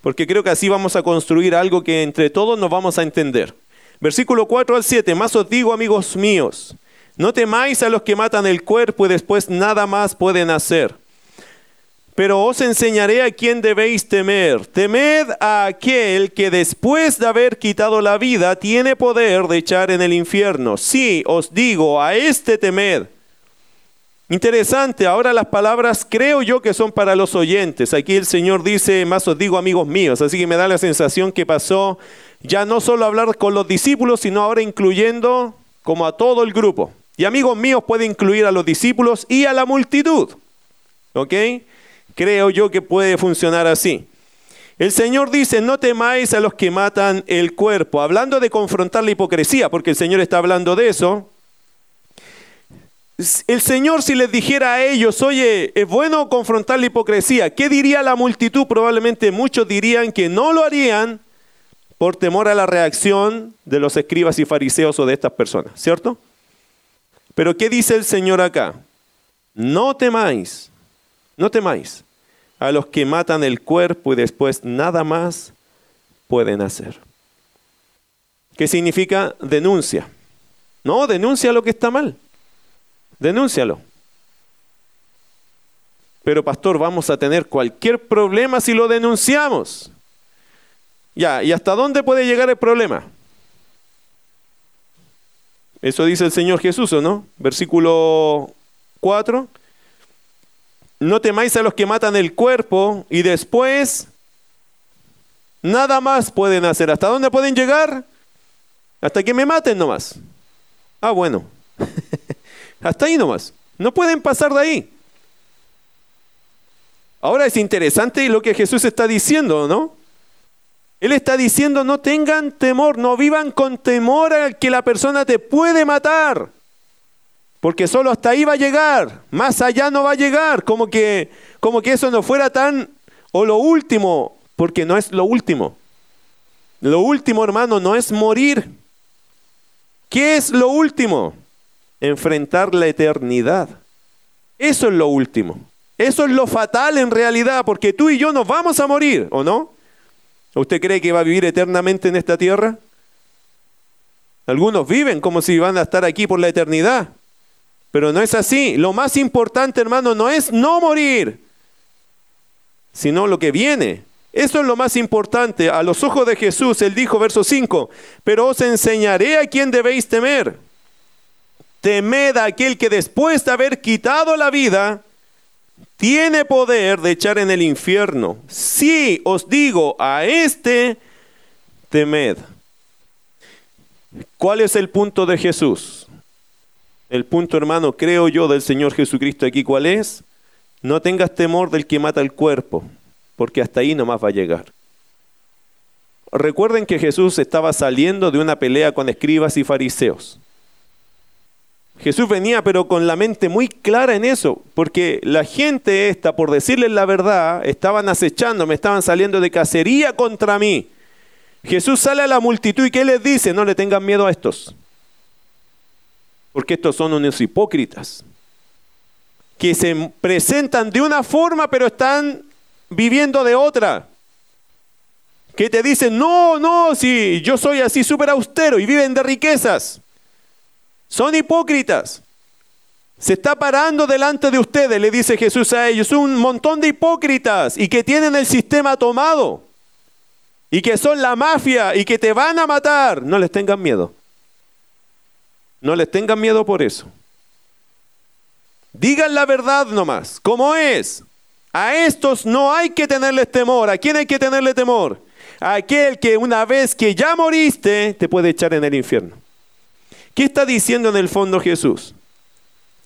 A: porque creo que así vamos a construir algo que entre todos nos vamos a entender. Versículo 4 al 7, más os digo, amigos míos, no temáis a los que matan el cuerpo y después nada más pueden hacer. Pero os enseñaré a quién debéis temer. Temed a aquel que después de haber quitado la vida tiene poder de echar en el infierno. Sí, os digo, a este temed. Interesante, ahora las palabras creo yo que son para los oyentes. Aquí el Señor dice, más os digo amigos míos, así que me da la sensación que pasó ya no solo hablar con los discípulos, sino ahora incluyendo como a todo el grupo. Y amigos míos puede incluir a los discípulos y a la multitud. ¿Ok? Creo yo que puede funcionar así. El Señor dice, no temáis a los que matan el cuerpo, hablando de confrontar la hipocresía, porque el Señor está hablando de eso el Señor si les dijera a ellos, oye, es bueno confrontar la hipocresía, ¿qué diría la multitud? Probablemente muchos dirían que no lo harían por temor a la reacción de los escribas y fariseos o de estas personas, ¿cierto? Pero ¿qué dice el Señor acá? No temáis, no temáis a los que matan el cuerpo y después nada más pueden hacer. ¿Qué significa denuncia? No, denuncia lo que está mal. Denúncialo. Pero pastor, vamos a tener cualquier problema si lo denunciamos. Ya, ¿y hasta dónde puede llegar el problema? Eso dice el Señor Jesús, ¿o no? Versículo 4. No temáis a los que matan el cuerpo y después nada más pueden hacer. ¿Hasta dónde pueden llegar? Hasta que me maten nomás. Ah, bueno. Hasta ahí nomás. No pueden pasar de ahí. Ahora es interesante lo que Jesús está diciendo, ¿no? Él está diciendo, no tengan temor, no vivan con temor a que la persona te puede matar. Porque solo hasta ahí va a llegar, más allá no va a llegar, como que, como que eso no fuera tan, o lo último, porque no es lo último. Lo último, hermano, no es morir. ¿Qué es lo último? Enfrentar la eternidad. Eso es lo último. Eso es lo fatal en realidad, porque tú y yo nos vamos a morir, ¿o no? ¿Usted cree que va a vivir eternamente en esta tierra? Algunos viven como si van a estar aquí por la eternidad, pero no es así. Lo más importante, hermano, no es no morir, sino lo que viene. Eso es lo más importante. A los ojos de Jesús, él dijo, verso 5, pero os enseñaré a quién debéis temer. Temed a aquel que después de haber quitado la vida, tiene poder de echar en el infierno. Sí, os digo, a este temed. ¿Cuál es el punto de Jesús? El punto, hermano, creo yo, del Señor Jesucristo aquí, ¿cuál es? No tengas temor del que mata el cuerpo, porque hasta ahí nomás va a llegar. Recuerden que Jesús estaba saliendo de una pelea con escribas y fariseos. Jesús venía pero con la mente muy clara en eso, porque la gente esta, por decirles la verdad, estaban acechando, me estaban saliendo de cacería contra mí. Jesús sale a la multitud y ¿qué les dice? No le tengan miedo a estos, porque estos son unos hipócritas, que se presentan de una forma pero están viviendo de otra. Que te dicen, no, no, si yo soy así súper austero y viven de riquezas. Son hipócritas. Se está parando delante de ustedes, le dice Jesús a ellos, un montón de hipócritas y que tienen el sistema tomado y que son la mafia y que te van a matar. No les tengan miedo. No les tengan miedo por eso. Digan la verdad nomás, como es. A estos no hay que tenerles temor. ¿A quién hay que tenerle temor? A aquel que una vez que ya moriste te puede echar en el infierno. ¿Qué está diciendo en el fondo Jesús?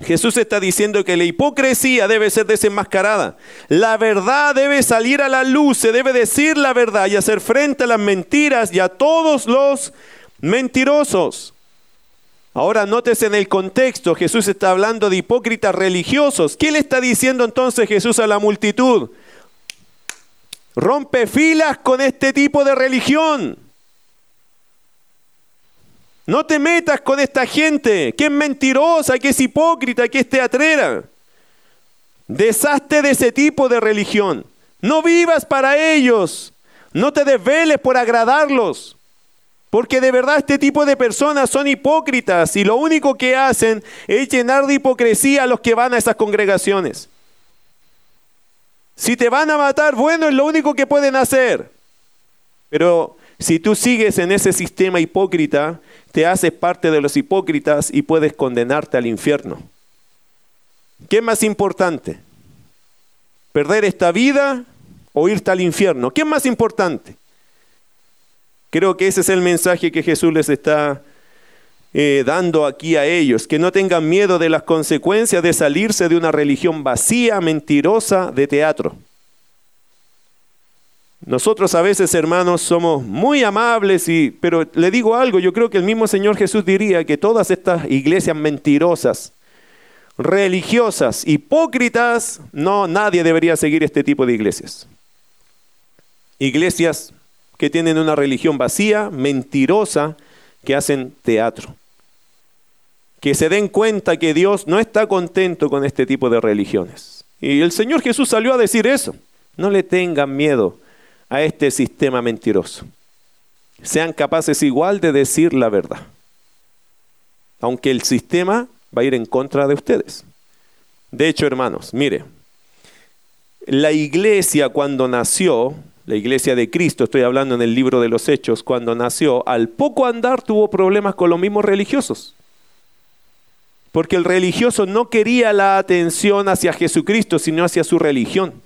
A: Jesús está diciendo que la hipocresía debe ser desenmascarada. La verdad debe salir a la luz, se debe decir la verdad y hacer frente a las mentiras y a todos los mentirosos. Ahora nótese en el contexto, Jesús está hablando de hipócritas religiosos. ¿Qué le está diciendo entonces Jesús a la multitud? Rompe filas con este tipo de religión. No te metas con esta gente que es mentirosa, que es hipócrita, que es teatrera. Deshazte de ese tipo de religión. No vivas para ellos. No te desveles por agradarlos. Porque de verdad este tipo de personas son hipócritas y lo único que hacen es llenar de hipocresía a los que van a esas congregaciones. Si te van a matar, bueno, es lo único que pueden hacer. Pero si tú sigues en ese sistema hipócrita, te haces parte de los hipócritas y puedes condenarte al infierno. ¿Qué es más importante? ¿Perder esta vida o irte al infierno? ¿Qué es más importante? Creo que ese es el mensaje que Jesús les está eh, dando aquí a ellos, que no tengan miedo de las consecuencias de salirse de una religión vacía, mentirosa, de teatro. Nosotros a veces, hermanos, somos muy amables, y, pero le digo algo, yo creo que el mismo Señor Jesús diría que todas estas iglesias mentirosas, religiosas, hipócritas, no, nadie debería seguir este tipo de iglesias. Iglesias que tienen una religión vacía, mentirosa, que hacen teatro. Que se den cuenta que Dios no está contento con este tipo de religiones. Y el Señor Jesús salió a decir eso. No le tengan miedo a este sistema mentiroso. Sean capaces igual de decir la verdad. Aunque el sistema va a ir en contra de ustedes. De hecho, hermanos, mire, la iglesia cuando nació, la iglesia de Cristo, estoy hablando en el libro de los Hechos, cuando nació, al poco andar tuvo problemas con los mismos religiosos. Porque el religioso no quería la atención hacia Jesucristo, sino hacia su religión.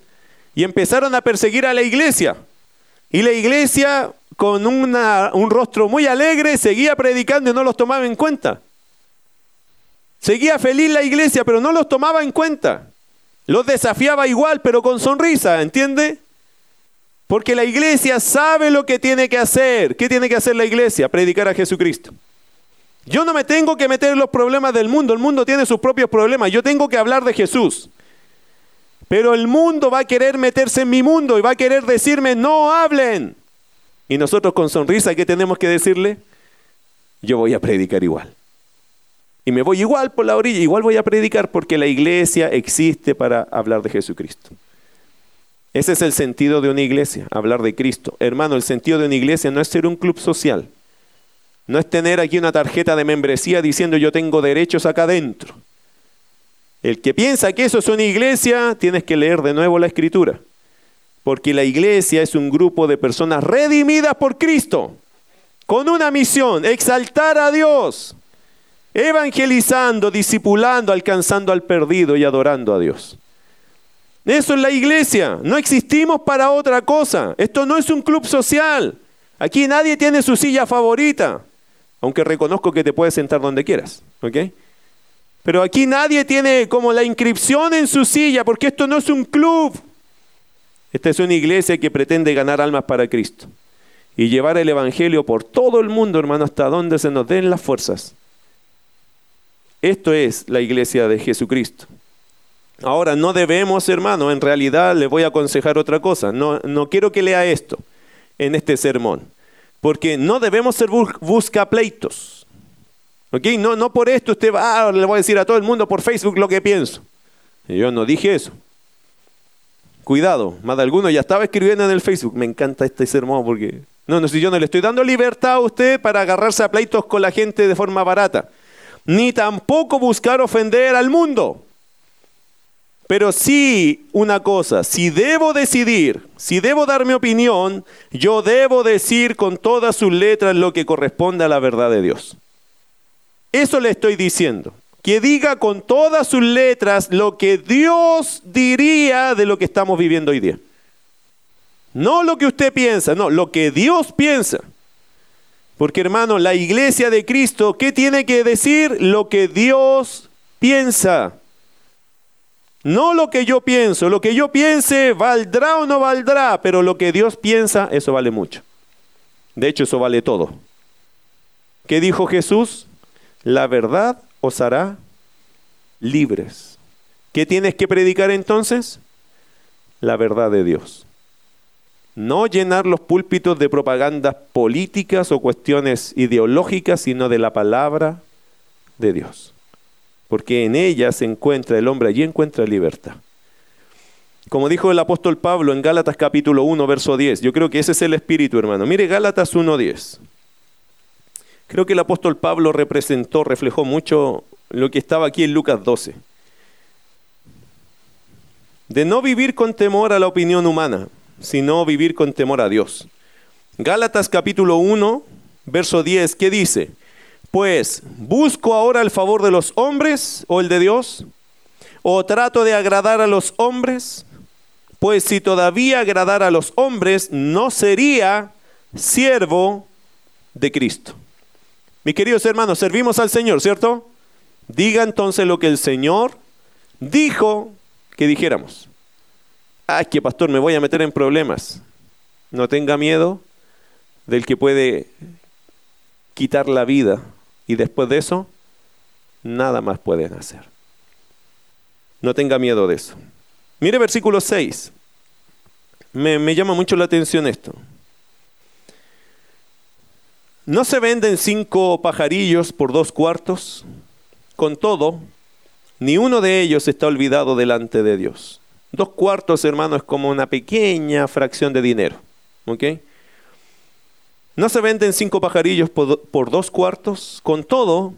A: Y empezaron a perseguir a la iglesia. Y la iglesia, con un rostro muy alegre, seguía predicando y no los tomaba en cuenta. Seguía feliz la iglesia, pero no los tomaba en cuenta. Los desafiaba igual, pero con sonrisa, ¿entiende? Porque la iglesia sabe lo que tiene que hacer. ¿Qué tiene que hacer la iglesia? Predicar a Jesucristo. Yo no me tengo que meter en los problemas del mundo. El mundo tiene sus propios problemas. Yo tengo que hablar de Jesús. Pero el mundo va a querer meterse en mi mundo y va a querer decirme, no hablen. Y nosotros con sonrisa, ¿qué tenemos que decirle? Yo voy a predicar igual. Y me voy igual por la orilla, igual voy a predicar porque la iglesia existe para hablar de Jesucristo. Ese es el sentido de una iglesia, hablar de Cristo. Hermano, el sentido de una iglesia no es ser un club social. No es tener aquí una tarjeta de membresía diciendo yo tengo derechos acá adentro. El que piensa que eso es una iglesia, tienes que leer de nuevo la escritura. Porque la iglesia es un grupo de personas redimidas por Cristo, con una misión, exaltar a Dios, evangelizando, discipulando, alcanzando al perdido y adorando a Dios. Eso es la iglesia, no existimos para otra cosa. Esto no es un club social. Aquí nadie tiene su silla favorita, aunque reconozco que te puedes sentar donde quieras, ¿ok? Pero aquí nadie tiene como la inscripción en su silla, porque esto no es un club. Esta es una iglesia que pretende ganar almas para Cristo y llevar el Evangelio por todo el mundo, hermano, hasta donde se nos den las fuerzas. Esto es la iglesia de Jesucristo. Ahora, no debemos, hermano, en realidad le voy a aconsejar otra cosa. No, no quiero que lea esto en este sermón, porque no debemos ser busca pleitos. ¿Ok? No, no por esto usted va, ah, le voy a decir a todo el mundo por Facebook lo que pienso. Yo no dije eso. Cuidado, más de alguno ya estaba escribiendo en el Facebook. Me encanta este sermón porque no, no, si yo no le estoy dando libertad a usted para agarrarse a pleitos con la gente de forma barata, ni tampoco buscar ofender al mundo. Pero sí una cosa, si debo decidir, si debo dar mi opinión, yo debo decir con todas sus letras lo que corresponde a la verdad de Dios. Eso le estoy diciendo. Que diga con todas sus letras lo que Dios diría de lo que estamos viviendo hoy día. No lo que usted piensa, no, lo que Dios piensa. Porque hermano, la iglesia de Cristo, ¿qué tiene que decir? Lo que Dios piensa. No lo que yo pienso, lo que yo piense valdrá o no valdrá, pero lo que Dios piensa, eso vale mucho. De hecho, eso vale todo. ¿Qué dijo Jesús? La verdad os hará libres. ¿Qué tienes que predicar entonces? La verdad de Dios. No llenar los púlpitos de propagandas políticas o cuestiones ideológicas, sino de la palabra de Dios. Porque en ella se encuentra el hombre, allí encuentra libertad. Como dijo el apóstol Pablo en Gálatas capítulo 1, verso 10, yo creo que ese es el espíritu, hermano. Mire Gálatas 1, 10. Creo que el apóstol Pablo representó, reflejó mucho lo que estaba aquí en Lucas 12. De no vivir con temor a la opinión humana, sino vivir con temor a Dios. Gálatas capítulo 1, verso 10, ¿qué dice? Pues, ¿busco ahora el favor de los hombres o el de Dios? ¿O trato de agradar a los hombres? Pues si todavía agradara a los hombres, no sería siervo de Cristo. Mis queridos hermanos, servimos al Señor, ¿cierto? Diga entonces lo que el Señor dijo que dijéramos ay, que pastor, me voy a meter en problemas. No tenga miedo del que puede quitar la vida y después de eso, nada más pueden hacer. No tenga miedo de eso. Mire versículo 6. Me, me llama mucho la atención esto. ¿No se venden cinco pajarillos por dos cuartos? Con todo, ni uno de ellos está olvidado delante de Dios. Dos cuartos, hermano, es como una pequeña fracción de dinero. ¿Ok? No se venden cinco pajarillos por, dos cuartos. Con todo,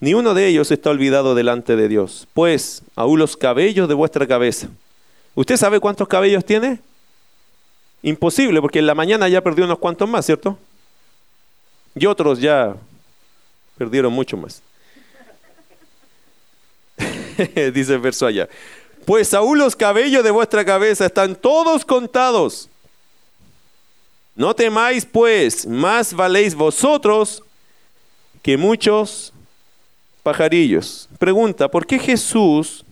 A: ni uno de ellos está olvidado delante de Dios. Pues, aún los cabellos de vuestra cabeza. ¿Usted sabe cuántos cabellos tiene? Imposible, porque en la mañana ya perdió unos cuantos más, ¿cierto? Y otros ya perdieron mucho más. Dice el verso allá pues aún los cabellos de vuestra cabeza están todos contados. No temáis pues, más valéis vosotros que muchos pajarillos. Pregunta, ¿por qué Jesús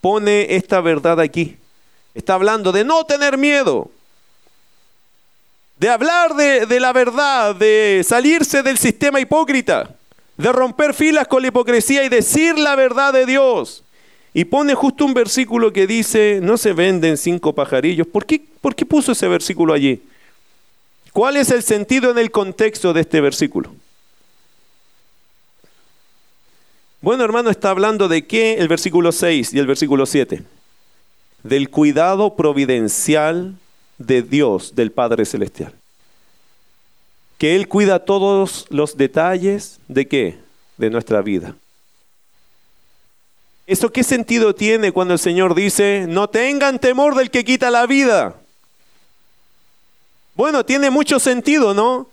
A: pone esta verdad aquí? Está hablando de no tener miedo, de hablar de, la verdad, de salirse del sistema hipócrita, de romper filas con la hipocresía y decir la verdad de Dios. Y pone justo un versículo que dice, no se venden cinco pajarillos. ¿Por qué, ¿Por qué puso ese versículo allí? ¿Cuál es el sentido en el contexto de este versículo? Bueno, hermano, está hablando de qué el versículo 6 y el versículo 7. Del cuidado providencial de Dios, del Padre Celestial. Que Él cuida todos los detalles de qué? De nuestra vida. ¿Eso qué sentido tiene cuando el Señor dice, no tengan temor del que quita la vida? Bueno, tiene mucho sentido, ¿no?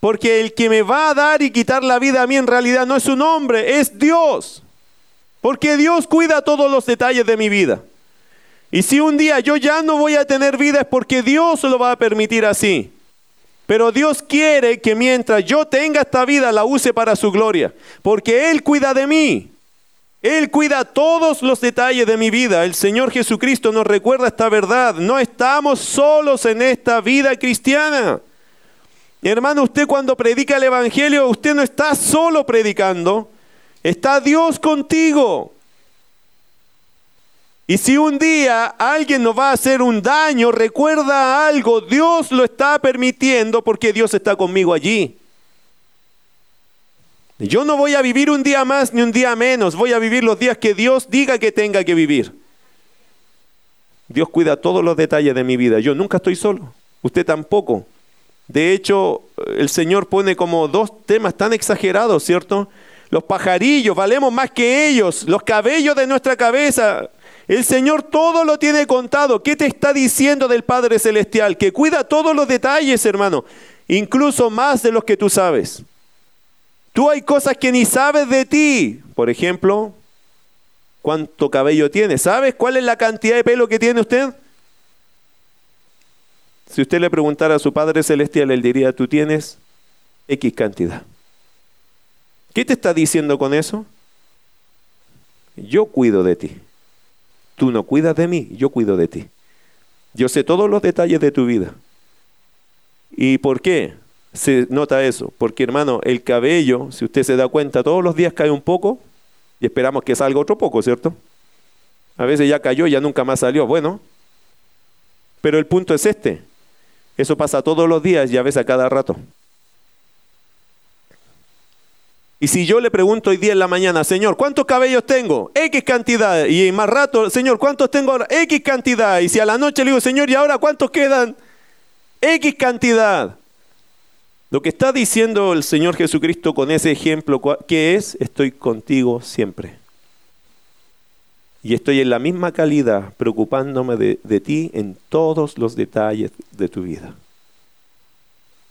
A: Porque el que me va a dar y quitar la vida a mí en realidad no es un hombre, es Dios. Porque Dios cuida todos los detalles de mi vida. Y si un día yo ya no voy a tener vida es porque Dios lo va a permitir así. Pero Dios quiere que mientras yo tenga esta vida la use para su gloria, porque Él cuida de mí. Él cuida todos los detalles de mi vida. El Señor Jesucristo nos recuerda esta verdad. No estamos solos en esta vida cristiana. Hermano, usted cuando predica el Evangelio, usted no está solo predicando. Está Dios contigo. Y si un día alguien nos va a hacer un daño, recuerda algo, Dios lo está permitiendo porque Dios está conmigo allí. Yo no voy a vivir un día más ni un día menos, voy a vivir los días que Dios diga que tenga que vivir. Dios cuida todos los detalles de mi vida, yo nunca estoy solo, usted tampoco. De hecho, el Señor pone como dos temas tan exagerados, ¿cierto? Los pajarillos, valemos más que ellos, los cabellos de nuestra cabeza, el Señor todo lo tiene contado. ¿Qué te está diciendo del Padre Celestial? Que cuida todos los detalles, hermano, incluso más de los que tú sabes. Tú hay cosas que ni sabes de ti. Por ejemplo, ¿cuánto cabello tiene? ¿Sabes cuál es la cantidad de pelo que tiene usted? Si usted le preguntara a su Padre Celestial, él diría, tú tienes X cantidad. ¿Qué te está diciendo con eso? Yo cuido de ti. Tú no cuidas de mí, yo cuido de ti. Yo sé todos los detalles de tu vida. ¿Y por qué se nota eso? Porque hermano, el cabello, si usted se da cuenta, todos los días cae un poco y esperamos que salga otro poco, ¿cierto? A veces ya cayó, y ya nunca más salió. Bueno, pero el punto es este. Eso pasa todos los días y a veces a cada rato. Y si yo le pregunto hoy día en la mañana, Señor, ¿cuántos cabellos tengo? X cantidad. Y más rato, Señor, ¿cuántos tengo ahora? X cantidad. Y si a la noche le digo, Señor, ¿y ahora cuántos quedan? X cantidad. Lo que está diciendo el Señor Jesucristo con ese ejemplo, ¿qué es? Estoy contigo siempre. Y estoy en la misma calidad, preocupándome de, de ti en todos los detalles de tu vida.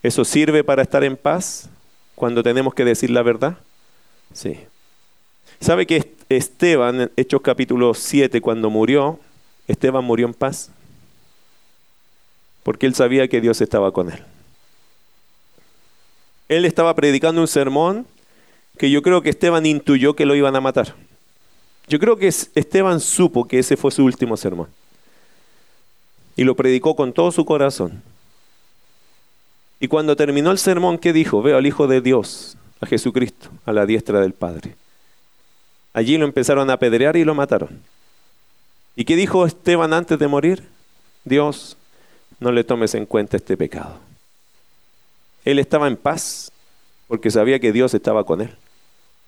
A: ¿Eso sirve para estar en paz? Cuando tenemos que decir la verdad? Sí. ¿Sabe que Esteban, Hechos capítulo 7, cuando murió, Esteban murió en paz? Porque él sabía que Dios estaba con él. Él estaba predicando un sermón que yo creo que Esteban intuyó que lo iban a matar. Yo creo que Esteban supo que ese fue su último sermón. Y lo predicó con todo su corazón. Y cuando terminó el sermón, ¿qué dijo? Veo al Hijo de Dios, a Jesucristo, a la diestra del Padre. Allí lo empezaron a apedrear y lo mataron. ¿Y qué dijo Esteban antes de morir? Dios, no le tomes en cuenta este pecado. Él estaba en paz porque sabía que Dios estaba con él.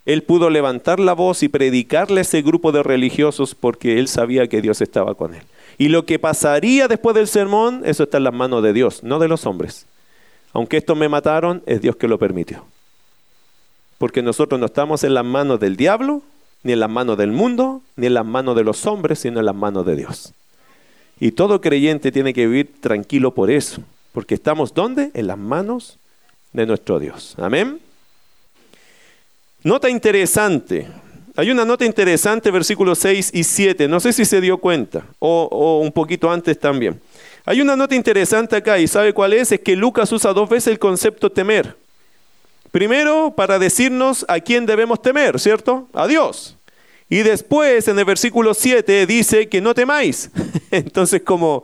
A: Él pudo levantar la voz y predicarle a ese grupo de religiosos porque él sabía que Dios estaba con él. Y lo que pasaría después del sermón, eso está en las manos de Dios, no de los hombres aunque esto me mataron, es Dios que lo permitió. Porque nosotros no estamos en las manos del diablo, ni en las manos del mundo, ni en las manos de los hombres, sino en las manos de Dios. Y todo creyente tiene que vivir tranquilo por eso, porque estamos ¿dónde? En las manos de nuestro Dios. Amén. Nota interesante. Hay una nota interesante, versículos 6 y 7. No sé si se dio cuenta, o un poquito antes también. Hay una nota interesante acá y ¿sabe cuál es? Es que Lucas usa dos veces el concepto temer. Primero, para decirnos a quién debemos temer, ¿cierto? A Dios. Y después, en el versículo 7, dice que no temáis. Entonces, como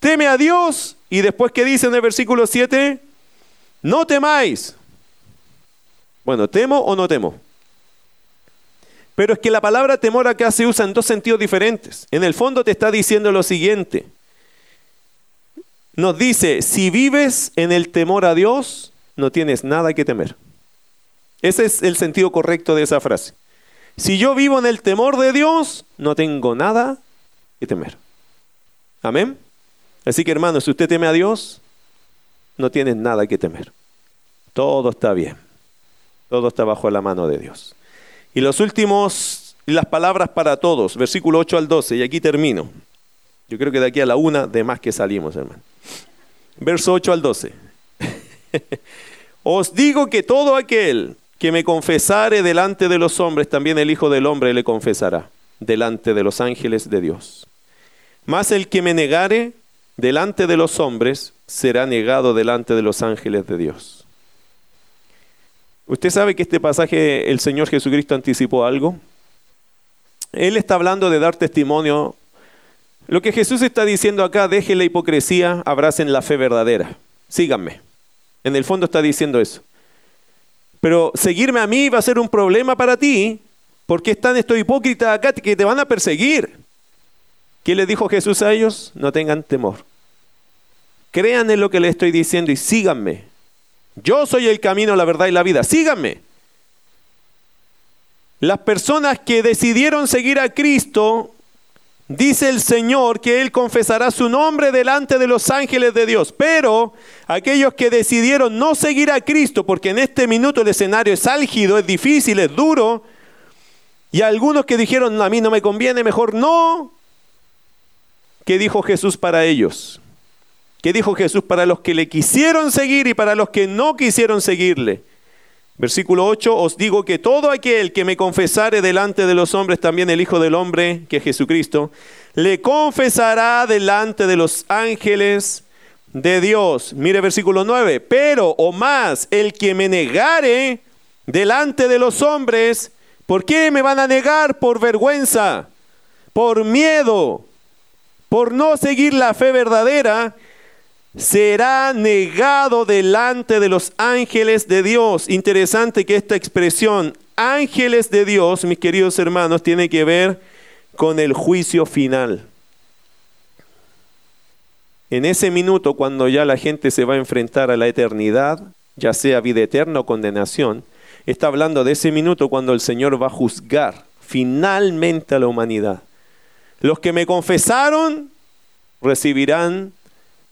A: teme a Dios, y después, ¿qué dice en el versículo 7? No temáis. Bueno, ¿temo o no temo? Pero es que la palabra temor acá se usa en dos sentidos diferentes. En el fondo te está diciendo lo siguiente nos dice, si vives en el temor a Dios, no tienes nada que temer. Ese es el sentido correcto de esa frase. Si yo vivo en el temor de Dios, no tengo nada que temer. Amén. Así que hermanos, si usted teme a Dios, no tiene nada que temer. Todo está bien. Todo está bajo la mano de Dios. Y los últimos, las palabras para todos, versículo 8 al 12, y aquí termino. Yo creo que de aquí a la una, de más que salimos, hermano. Verso 8 al 12. Os digo que todo aquel que me confesare delante de los hombres, también el Hijo del Hombre le confesará delante de los ángeles de Dios. Mas el que me negare delante de los hombres, será negado delante de los ángeles de Dios. ¿Usted sabe que este pasaje el Señor Jesucristo anticipó algo? Él está hablando de dar testimonio. Lo que Jesús está diciendo acá, deje la hipocresía, abracen la fe verdadera. Síganme. En el fondo está diciendo eso. Pero seguirme a mí va a ser un problema para ti, porque están estos hipócritas acá que te van a perseguir. ¿Qué le dijo Jesús a ellos? No tengan temor. Crean en lo que le estoy diciendo y síganme. Yo soy el camino, la verdad y la vida. Síganme. Las personas que decidieron seguir a Cristo, dice el Señor que Él confesará su nombre delante de los ángeles de Dios. Pero aquellos que decidieron no seguir a Cristo, porque en este minuto el escenario es álgido, es difícil, es duro, y algunos que dijeron, a mí no me conviene, mejor no. ¿Qué dijo Jesús para ellos? ¿Qué dijo Jesús para los que le quisieron seguir y para los que no quisieron seguirle? Versículo 8, os digo que todo aquel que me confesare delante de los hombres, también el Hijo del Hombre, que es Jesucristo, le confesará delante de los ángeles de Dios. Mire versículo 9, pero o más, el que me negare delante de los hombres, ¿por qué me van a negar? Por vergüenza, por miedo, por no seguir la fe verdadera será negado delante de los ángeles de Dios. Interesante que esta expresión, ángeles de Dios, mis queridos hermanos, tiene que ver con el juicio final. En ese minuto, cuando ya la gente se va a enfrentar a la eternidad, ya sea vida eterna o condenación, está hablando de ese minuto cuando el Señor va a juzgar finalmente a la humanidad. Los que me confesaron recibirán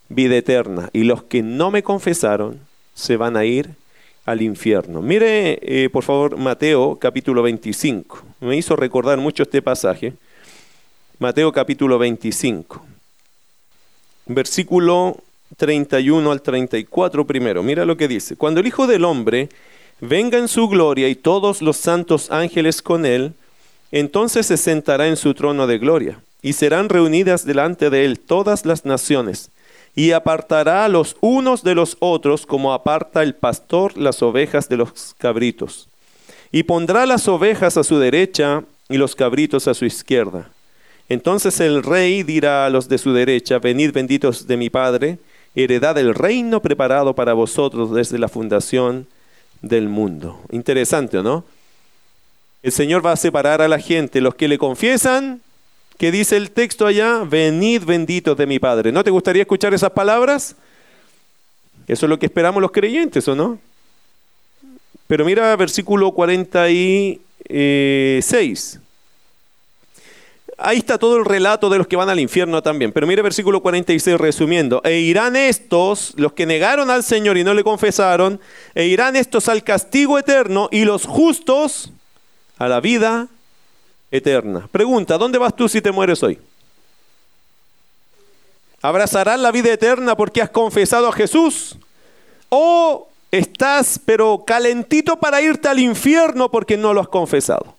A: vida eterna. Y los que no me confesaron se van a ir al infierno. Mire, eh, por favor, Mateo capítulo 25. Me hizo recordar mucho este pasaje. Mateo capítulo 25. Versículo 31 al 34 primero. Mira lo que dice. Cuando el Hijo del Hombre venga en su gloria y todos los santos ángeles con él, entonces se sentará en su trono de gloria y serán reunidas delante de él todas las naciones y apartará los unos de los otros como aparta el pastor las ovejas de los cabritos. Y pondrá las ovejas a su derecha y los cabritos a su izquierda. Entonces el rey dirá a los de su derecha, venid benditos de mi Padre, heredad el reino preparado para vosotros desde la fundación del mundo. Interesante, ¿no? El Señor va a separar a la gente, los que le confiesan que dice el texto allá, venid benditos de mi Padre. ¿No te gustaría escuchar esas palabras? Eso es lo que esperamos los creyentes, ¿o no? Pero mira versículo 46. Ahí está todo el relato de los que van al infierno también. Pero mire versículo 46 resumiendo. E irán estos, los que negaron al Señor y no le confesaron, e irán estos al castigo eterno y los justos a la vida eterna. Pregunta, ¿dónde vas tú si te mueres hoy? ¿Abrazarás la vida eterna porque has confesado a Jesús? ¿O estás pero calentito para irte al infierno porque no lo has confesado?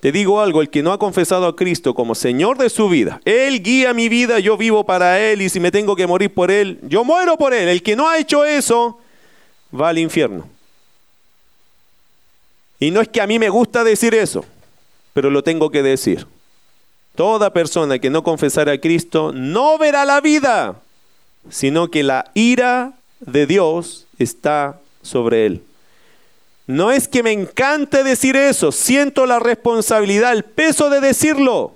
A: Te digo algo, el que no ha confesado a Cristo como Señor de su vida, Él guía mi vida, yo vivo para Él y si me tengo que morir por Él, yo muero por Él. El que no ha hecho eso, va al infierno. Y no es que a mí me gusta decir eso, pero lo tengo que decir. Toda persona que no confesara a Cristo no verá la vida, sino que la ira de Dios está sobre él. No es que me encante decir eso, siento la responsabilidad, el peso de decirlo.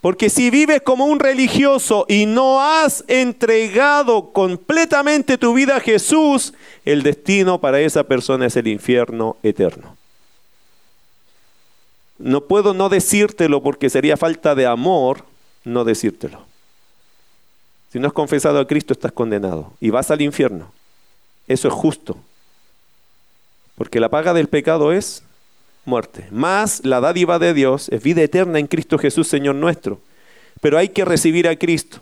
A: Porque si vives como un religioso y no has entregado completamente tu vida a Jesús, el destino para esa persona es el infierno eterno. No puedo no decírtelo porque sería falta de amor no decírtelo. Si no has confesado a Cristo estás condenado y vas al infierno. Eso es justo. Porque la paga del pecado es muerte. Más la dádiva de Dios es vida eterna en Cristo Jesús, Señor nuestro. Pero hay que recibir a Cristo.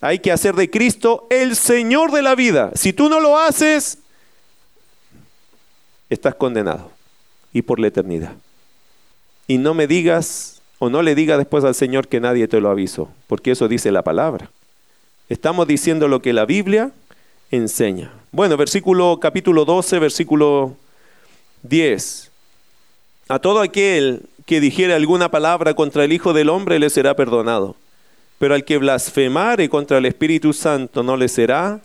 A: Hay que hacer de Cristo el Señor de la vida. Si tú no lo haces, estás condenado. Y por la eternidad y no me digas o no le diga después al Señor que nadie te lo avisó, porque eso dice la palabra. Estamos diciendo lo que la Biblia enseña. Bueno, versículo capítulo 12, versículo 10. A todo aquel que dijere alguna palabra contra el Hijo del Hombre le será perdonado, pero al que blasfemare contra el Espíritu Santo no le será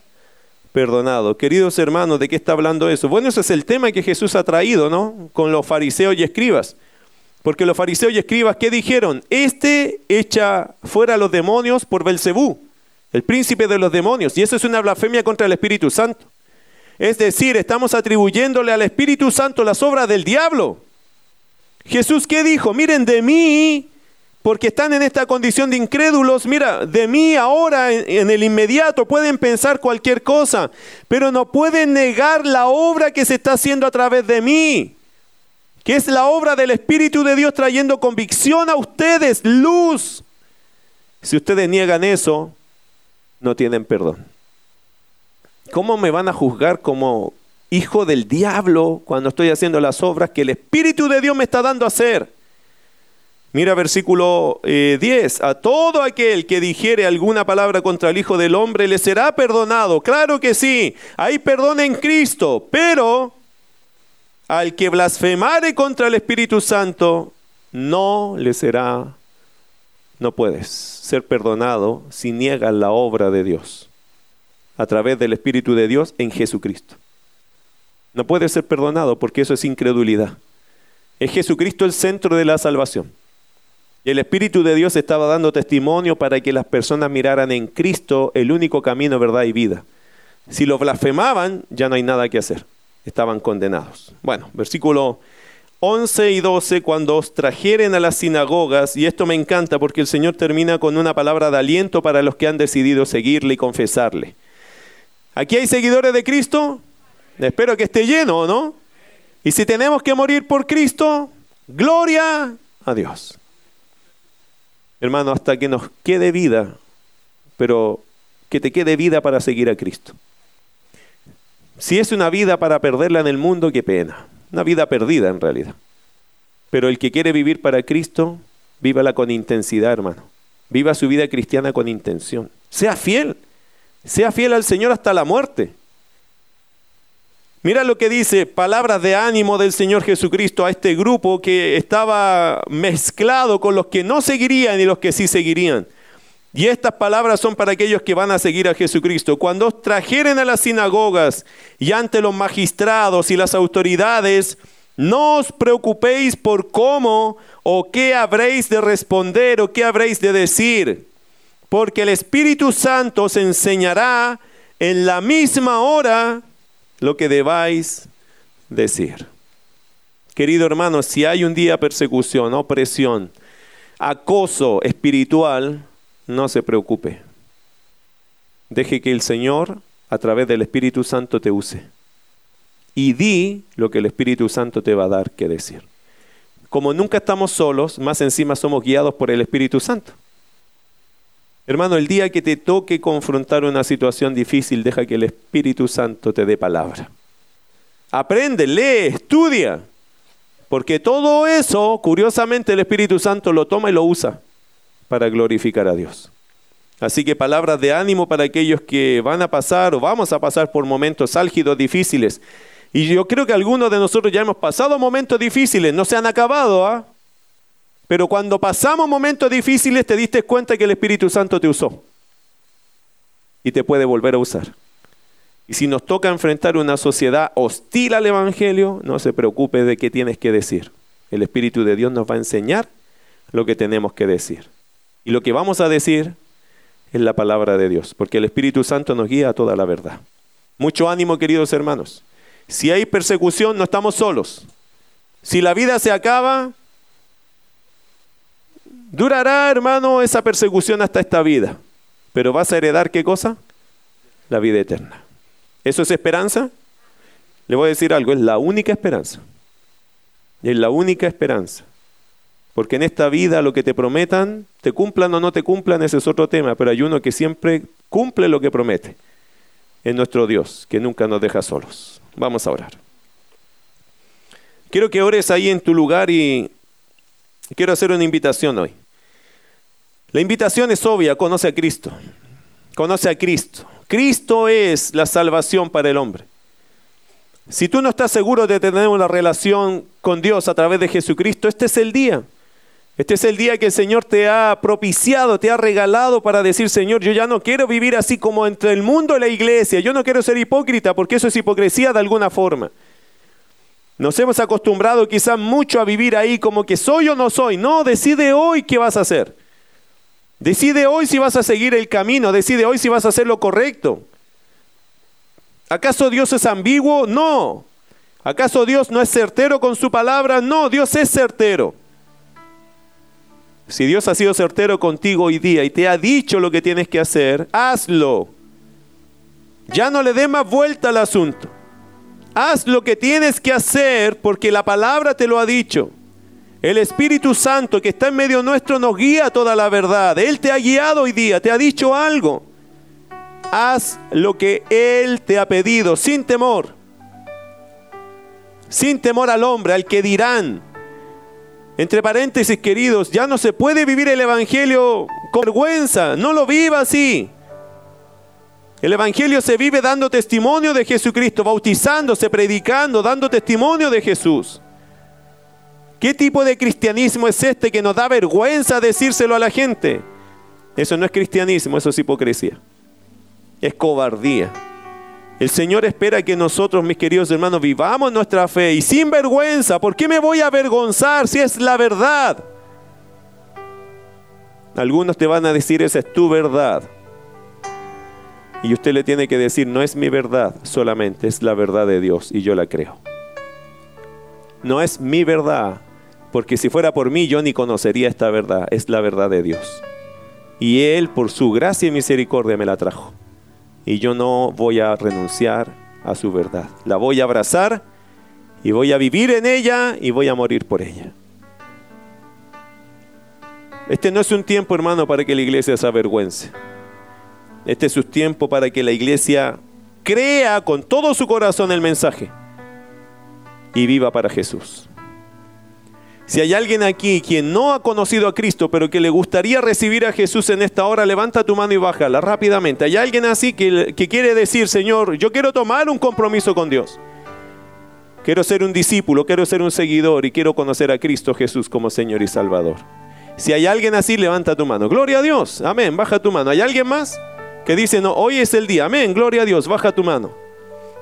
A: perdonado. Queridos hermanos, ¿de qué está hablando eso? Bueno, ese es el tema que Jesús ha traído, ¿no? Con los fariseos y escribas. Porque los fariseos y escribas, ¿qué dijeron? Este echa fuera a los demonios por Belcebú, el príncipe de los demonios. Y eso es una blasfemia contra el Espíritu Santo. Es decir, estamos atribuyéndole al Espíritu Santo las obras del diablo. Jesús, ¿qué dijo? Miren, de mí, porque están en esta condición de incrédulos, mira, de mí ahora en, el inmediato pueden pensar cualquier cosa, pero no pueden negar la obra que se está haciendo a través de mí que es la obra del Espíritu de Dios trayendo convicción a ustedes, luz. Si ustedes niegan eso, no tienen perdón. ¿Cómo me van a juzgar como hijo del diablo cuando estoy haciendo las obras que el Espíritu de Dios me está dando a hacer? Mira versículo 10, eh, a todo aquel que dijere alguna palabra contra el Hijo del Hombre le será perdonado. Claro que sí, hay perdón en Cristo, pero al que blasfemare contra el Espíritu Santo, no le será, no puedes ser perdonado si niegas la obra de Dios a través del Espíritu de Dios en Jesucristo. No puedes ser perdonado porque eso es incredulidad. Es Jesucristo el centro de la salvación. Y el Espíritu de Dios estaba dando testimonio para que las personas miraran en Cristo el único camino, verdad y vida. Si lo blasfemaban, ya no hay nada que hacer estaban condenados. Bueno, versículo 11 y 12, cuando os trajeren a las sinagogas, y esto me encanta porque el Señor termina con una palabra de aliento para los que han decidido seguirle y confesarle. ¿Aquí hay seguidores de Cristo? Espero que esté lleno, ¿no? Y si tenemos que morir por Cristo, gloria a Dios. Hermano, hasta que nos quede vida, pero que te quede vida para seguir a Cristo. Si es una vida para perderla en el mundo, qué pena. Una vida perdida en realidad. Pero el que quiere vivir para Cristo, vívala con intensidad, hermano. Viva su vida cristiana con intención. Sea fiel. Sea fiel al Señor hasta la muerte. Mira lo que dice, palabras de ánimo del Señor Jesucristo a este grupo que estaba mezclado con los que no seguirían y los que sí seguirían. Y estas palabras son para aquellos que van a seguir a Jesucristo. Cuando os trajeren a las sinagogas y ante los magistrados y las autoridades, no os preocupéis por cómo o qué habréis de responder o qué habréis de decir, porque el Espíritu Santo os enseñará en la misma hora lo que debáis decir. Querido hermano, si hay un día persecución, opresión, acoso espiritual, no se preocupe. Deje que el Señor, a través del Espíritu Santo, te use. Y di lo que el Espíritu Santo te va a dar que decir. Como nunca estamos solos, más encima somos guiados por el Espíritu Santo. Hermano, el día que te toque confrontar una situación difícil, deja que el Espíritu Santo te dé palabra. Aprende, lee, estudia. Porque todo eso, curiosamente, el Espíritu Santo lo toma y lo usa para glorificar a Dios. Así que palabras de ánimo para aquellos que van a pasar o vamos a pasar por momentos álgidos, difíciles. Y yo creo que algunos de nosotros ya hemos pasado momentos difíciles, no se han acabado, ¿ah? Pero cuando pasamos momentos difíciles te diste cuenta que el Espíritu Santo te usó y te puede volver a usar. Y si nos toca enfrentar una sociedad hostil al Evangelio, no se preocupe de qué tienes que decir. El Espíritu de Dios nos va a enseñar lo que tenemos que decir. Y lo que vamos a decir es la palabra de Dios, porque el Espíritu Santo nos guía a toda la verdad. Mucho ánimo, queridos hermanos. Si hay persecución, no estamos solos. Si la vida se acaba, durará, hermano, esa persecución hasta esta vida. Pero vas a heredar qué cosa? La vida eterna. ¿Eso es esperanza? Le voy a decir algo, es la única esperanza. Es la única esperanza. Porque en esta vida lo que te prometan, te cumplan o no te cumplan, ese es otro tema, pero hay uno que siempre cumple lo que promete. Es nuestro Dios, que nunca nos deja solos. Vamos a orar. Quiero que ores ahí en tu lugar y quiero hacer una invitación hoy. La invitación es obvia, conoce a Cristo. Conoce a Cristo. Cristo es la salvación para el hombre. Si tú no estás seguro de tener una relación con Dios a través de Jesucristo, este es el día. Este es el día que el Señor te ha propiciado, te ha regalado para decir, Señor, yo ya no quiero vivir así como entre el mundo y la iglesia. Yo no quiero ser hipócrita porque eso es hipocresía de alguna forma. Nos hemos acostumbrado quizás mucho a vivir ahí como que soy o no soy. No, decide hoy qué vas a hacer. Decide hoy si vas a seguir el camino, decide hoy si vas a hacer lo correcto. ¿Acaso Dios es ambiguo? No. ¿Acaso Dios no es certero con su palabra? No, Dios es certero. Si Dios ha sido certero contigo hoy día y te ha dicho lo que tienes que hacer, hazlo. Ya no le dé más vuelta al asunto. Haz lo que tienes que hacer porque la palabra te lo ha dicho. El Espíritu Santo que está en medio nuestro nos guía toda la verdad. Él te ha guiado hoy día, te ha dicho algo. Haz lo que Él te ha pedido sin temor. Sin temor al hombre, al que dirán. Entre paréntesis, queridos, ya no se puede vivir el Evangelio con vergüenza. No lo viva así. El Evangelio se vive dando testimonio de Jesucristo, bautizándose, predicando, dando testimonio de Jesús. ¿Qué tipo de cristianismo es este que nos da vergüenza decírselo a la gente? Eso no es cristianismo, eso es hipocresía. Es cobardía. El Señor espera que nosotros, mis queridos hermanos, vivamos nuestra fe y sin vergüenza. ¿Por qué me voy a avergonzar si es la verdad? Algunos te van a decir, esa es tu verdad. Y usted le tiene que decir, no es mi verdad solamente, es la verdad de Dios y yo la creo. No es mi verdad, porque si fuera por mí yo ni conocería esta verdad, es la verdad de Dios. Y Él por su gracia y misericordia me la trajo. Y yo no voy a renunciar a su verdad. La voy a abrazar y voy a vivir en ella y voy a morir por ella. Este no es un tiempo, hermano, para que la iglesia se avergüence. Este es un tiempo para que la iglesia crea con todo su corazón el mensaje y viva para Jesús. Si hay alguien aquí quien no ha conocido a Cristo, pero que le gustaría recibir a Jesús en esta hora, levanta tu mano y bájala rápidamente. Hay alguien así que, que quiere decir, Señor, yo quiero tomar un compromiso con Dios. Quiero ser un discípulo, quiero ser un seguidor y quiero conocer a Cristo Jesús como Señor y Salvador. Si hay alguien así, levanta tu mano. Gloria a Dios. Amén. Baja tu mano. ¿Hay alguien más que dice, no, hoy es el día? Amén. Gloria a Dios. Baja tu mano.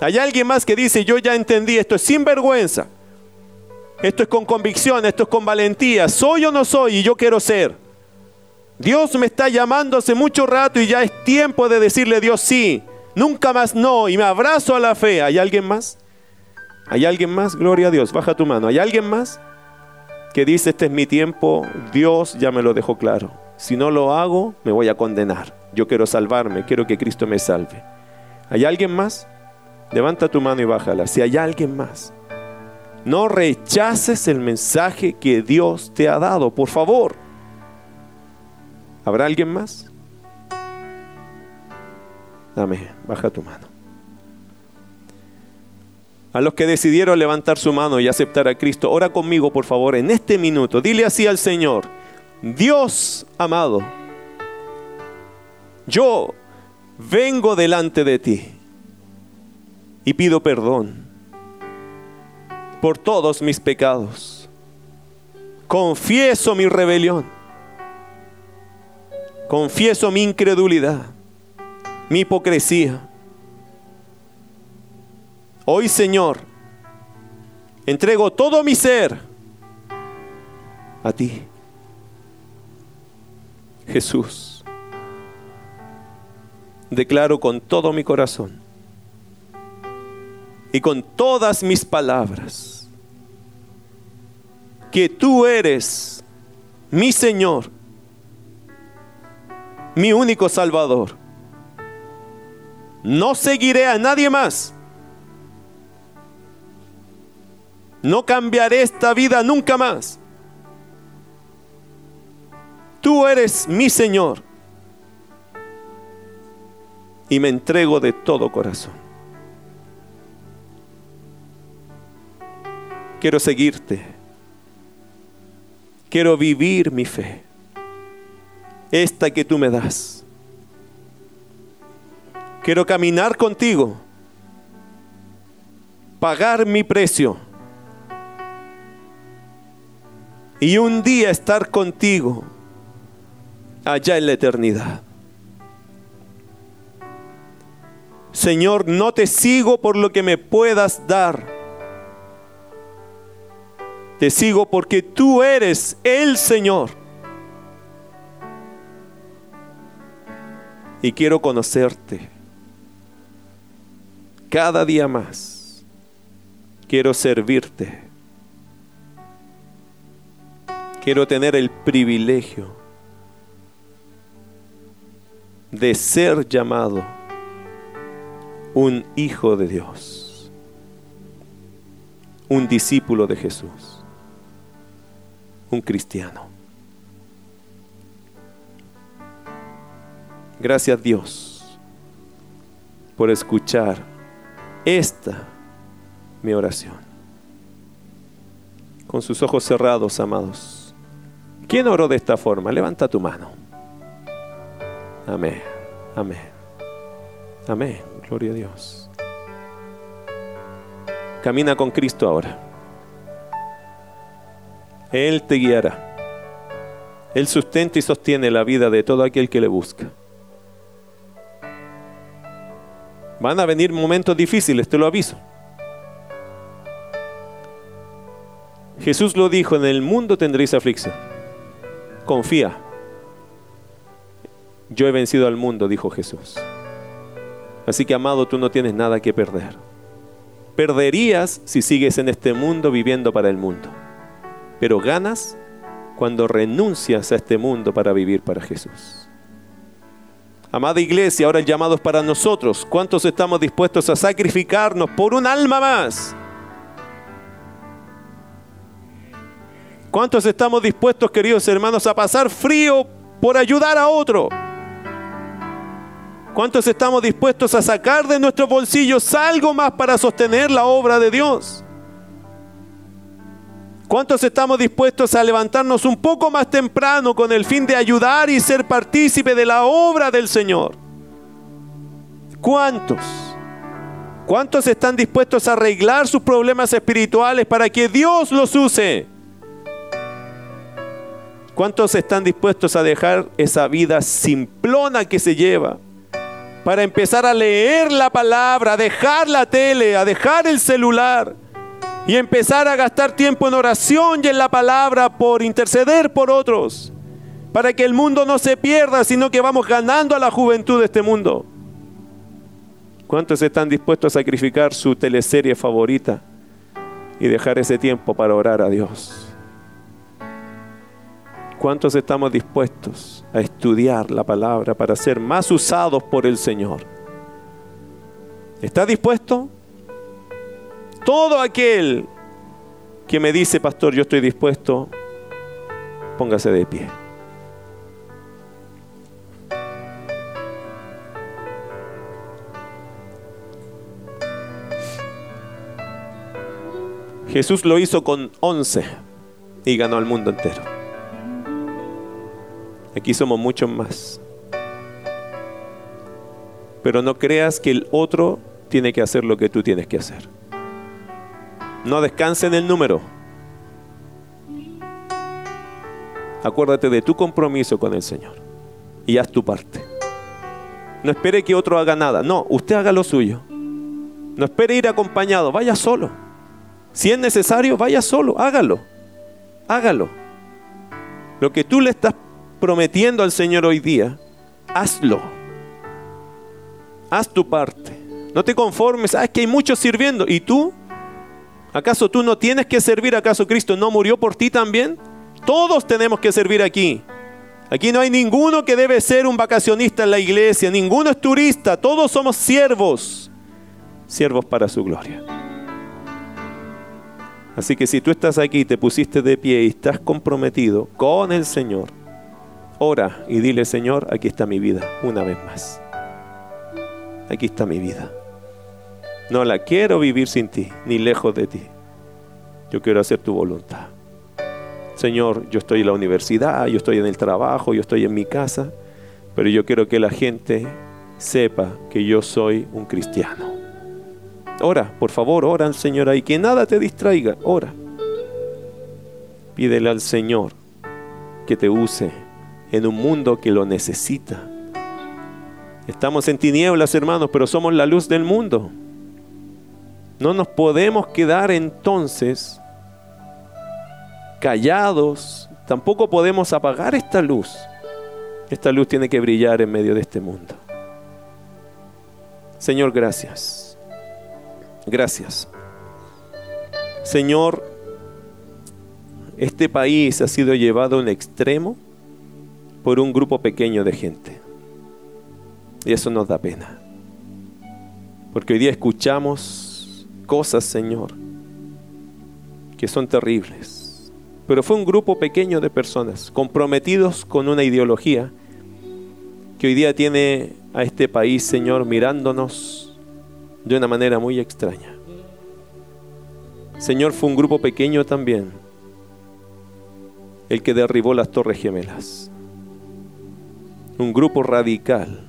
A: ¿Hay alguien más que dice, yo ya entendí esto es sin vergüenza? Esto es con convicción, esto es con valentía. ¿Soy o no soy? Y yo quiero ser. Dios me está llamando hace mucho rato y ya es tiempo de decirle a Dios sí. Nunca más no. Y me abrazo a la fe. ¿Hay alguien más? ¿Hay alguien más? Gloria a Dios. Baja tu mano. ¿Hay alguien más? Que dice, este es mi tiempo. Dios ya me lo dejó claro. Si no lo hago, me voy a condenar. Yo quiero salvarme. Quiero que Cristo me salve. ¿Hay alguien más? Levanta tu mano y bájala. Si hay alguien más. No rechaces el mensaje que Dios te ha dado, por favor. ¿Habrá alguien más? Dame, baja tu mano. A los que decidieron levantar su mano y aceptar a Cristo, ora conmigo, por favor, en este minuto. Dile así al Señor, Dios amado, yo vengo delante de ti y pido perdón por todos mis pecados. Confieso mi rebelión. Confieso mi incredulidad, mi hipocresía. Hoy, Señor, entrego todo mi ser a ti. Jesús, declaro con todo mi corazón y con todas mis palabras que tú eres mi Señor, mi único Salvador. No seguiré a nadie más. No cambiaré esta vida nunca más. Tú eres mi Señor. Y me entrego de todo corazón. Quiero seguirte. Quiero vivir mi fe. Esta que tú me das. Quiero caminar contigo. Pagar mi precio. Y un día estar contigo allá en la eternidad. Señor, no te sigo por lo que me puedas dar. Te sigo porque tú eres el Señor. Y quiero conocerte cada día más. Quiero servirte. Quiero tener el privilegio de ser llamado un hijo de Dios, un discípulo de Jesús, un cristiano. Gracias Dios por escuchar esta mi oración. Con sus ojos cerrados, amados. ¿Quién oró de esta forma? Levanta tu mano. Amén. Amén. Amén. Gloria a Dios. Camina con Cristo ahora. Él te guiará. Él sustenta y sostiene la vida de todo aquel que le busca. Van a venir momentos difíciles, te lo aviso. Jesús lo dijo, en el mundo tendréis aflicción. Confía. Yo he vencido al mundo, dijo Jesús. Así que, amado, tú no tienes nada que perder. Perderías si sigues en este mundo viviendo para el mundo. Pero ganas cuando renuncias a este mundo para vivir para Jesús. Amada iglesia, ahora el llamado es para nosotros. ¿Cuántos estamos dispuestos a sacrificarnos por un alma más? ¿Cuántos estamos dispuestos, queridos hermanos, a pasar frío por ayudar a otro? ¿Cuántos estamos dispuestos a sacar de nuestros bolsillos algo más para sostener la obra de Dios? ¿Cuántos estamos dispuestos a levantarnos un poco más temprano con el fin de ayudar y ser partícipe de la obra del Señor? ¿Cuántos? ¿Cuántos están dispuestos a arreglar sus problemas espirituales para que Dios los use? ¿Cuántos están dispuestos a dejar esa vida simplona que se lleva? para empezar a leer la palabra, a dejar la tele, a dejar el celular y empezar a gastar tiempo en oración y en la palabra por interceder por otros, para que el mundo no se pierda, sino que vamos ganando a la juventud de este mundo. ¿Cuántos están dispuestos a sacrificar su teleserie favorita y dejar ese tiempo para orar a Dios? ¿Cuántos estamos dispuestos a estudiar la palabra para ser más usados por el Señor? ¿Está dispuesto? Todo aquel que me dice, pastor, yo estoy dispuesto, póngase de pie. Jesús lo hizo con once y ganó al mundo entero. Aquí somos muchos más. Pero no creas que el otro tiene que hacer lo que tú tienes que hacer. No descanse en el número. Acuérdate de tu compromiso con el Señor y haz tu parte. No espere que otro haga nada. No, usted haga lo suyo. No espere ir acompañado, vaya solo. Si es necesario, vaya solo, hágalo. Hágalo. Lo que tú le estás prometiendo al Señor hoy día, hazlo. Haz tu parte. No te conformes, ah, es que hay muchos sirviendo. ¿Y tú? ¿Acaso tú no tienes que servir? ¿Acaso Cristo no murió por ti también? Todos tenemos que servir aquí. Aquí no hay ninguno que debe ser un vacacionista en la iglesia, ninguno es turista, todos somos siervos, siervos para su gloria. Así que si tú estás aquí, te pusiste de pie y estás comprometido con el Señor, Ora y dile, Señor, aquí está mi vida, una vez más. Aquí está mi vida. No la quiero vivir sin ti, ni lejos de ti. Yo quiero hacer tu voluntad. Señor, yo estoy en la universidad, yo estoy en el trabajo, yo estoy en mi casa, pero yo quiero que la gente sepa que yo soy un cristiano. Ora, por favor, ora Señor ahí, que nada te distraiga, ora. Pídele al Señor que te use en un mundo que lo necesita. Estamos en tinieblas, hermanos, pero somos la luz del mundo. No nos podemos quedar entonces callados, tampoco podemos apagar esta luz. Esta luz tiene que brillar en medio de este mundo. Señor, gracias. Gracias. Señor, este país ha sido llevado a extremo por un grupo pequeño de gente. Y eso nos da pena. Porque hoy día escuchamos cosas, Señor, que son terribles. Pero fue un grupo pequeño de personas comprometidos con una ideología que hoy día tiene a este país, Señor, mirándonos de una manera muy extraña. Señor, fue un grupo pequeño también el que derribó las torres gemelas. Un grupo radical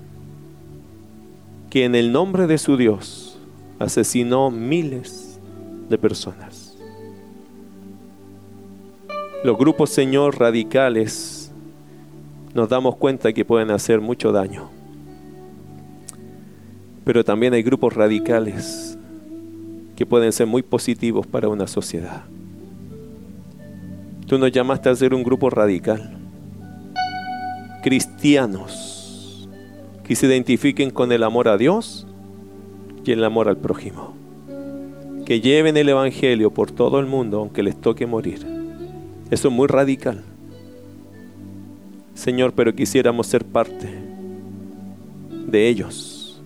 A: que en el nombre de su Dios asesinó miles de personas. Los grupos, Señor, radicales, nos damos cuenta que pueden hacer mucho daño. Pero también hay grupos radicales que pueden ser muy positivos para una sociedad. Tú nos llamaste a ser un grupo radical. Cristianos que se identifiquen con el amor a Dios y el amor al prójimo. Que lleven el Evangelio por todo el mundo aunque les toque morir. Eso es muy radical. Señor, pero quisiéramos ser parte de ellos.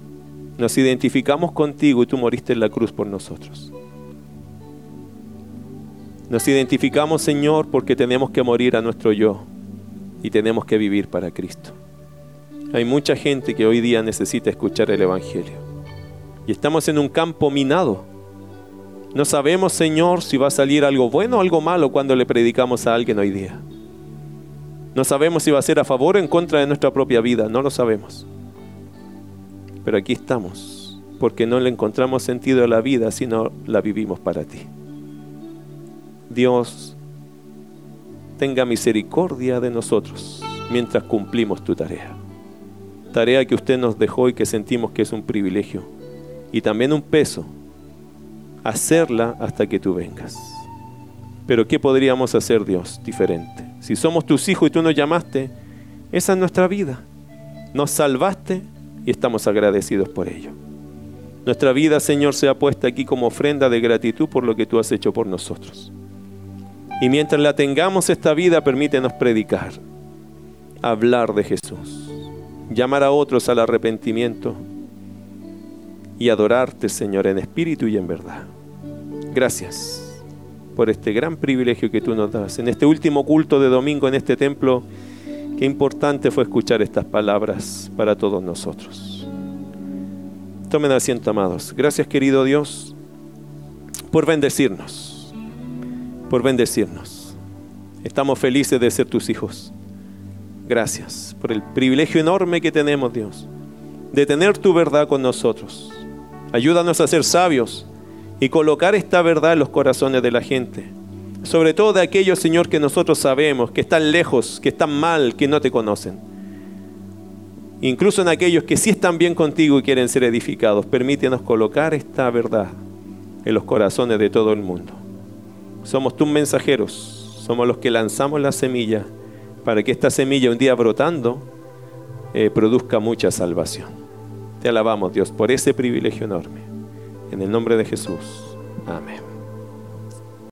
A: Nos identificamos contigo y tú moriste en la cruz por nosotros. Nos identificamos, Señor, porque tenemos que morir a nuestro yo y tenemos que vivir para Cristo. Hay mucha gente que hoy día necesita escuchar el Evangelio. Y estamos en un campo minado. No sabemos, Señor, si va a salir algo bueno o algo malo cuando le predicamos a alguien hoy día. No sabemos si va a ser a favor o en contra de nuestra propia vida. No lo sabemos. Pero aquí estamos, porque no le encontramos sentido a la vida, sino la vivimos para ti. Dios tenga misericordia de nosotros mientras cumplimos tu tarea. Tarea que usted nos dejó y que sentimos que es un privilegio y también un peso hacerla hasta que tú vengas. Pero ¿qué podríamos hacer Dios diferente? Si somos tus hijos y tú nos llamaste, esa es nuestra vida. Nos salvaste y estamos agradecidos por ello. Nuestra vida, Señor, se ha puesta aquí como ofrenda de gratitud por lo que tú has hecho por nosotros. Y mientras la tengamos esta vida, permítenos predicar, hablar de Jesús, llamar a otros al arrepentimiento y adorarte, Señor, en espíritu y en verdad. Gracias por este gran privilegio que tú nos das. En este último culto de domingo en este templo, qué importante fue escuchar estas palabras para todos nosotros. Tomen asiento, amados. Gracias, querido Dios, por bendecirnos por bendecirnos. Estamos felices de ser tus hijos. Gracias por el privilegio enorme que tenemos, Dios, de tener tu verdad con nosotros. Ayúdanos a ser sabios y colocar esta verdad en los corazones de la gente. Sobre todo de aquellos, Señor, que nosotros sabemos que están lejos, que están mal, que no te conocen. Incluso en aquellos que sí están bien contigo y quieren ser edificados. Permítenos colocar esta verdad en los corazones de todo el mundo. Somos tus mensajeros, somos los que lanzamos la semilla para que esta semilla un día brotando eh, produzca mucha salvación. Te alabamos Dios por ese privilegio enorme. En el nombre de Jesús. Amén.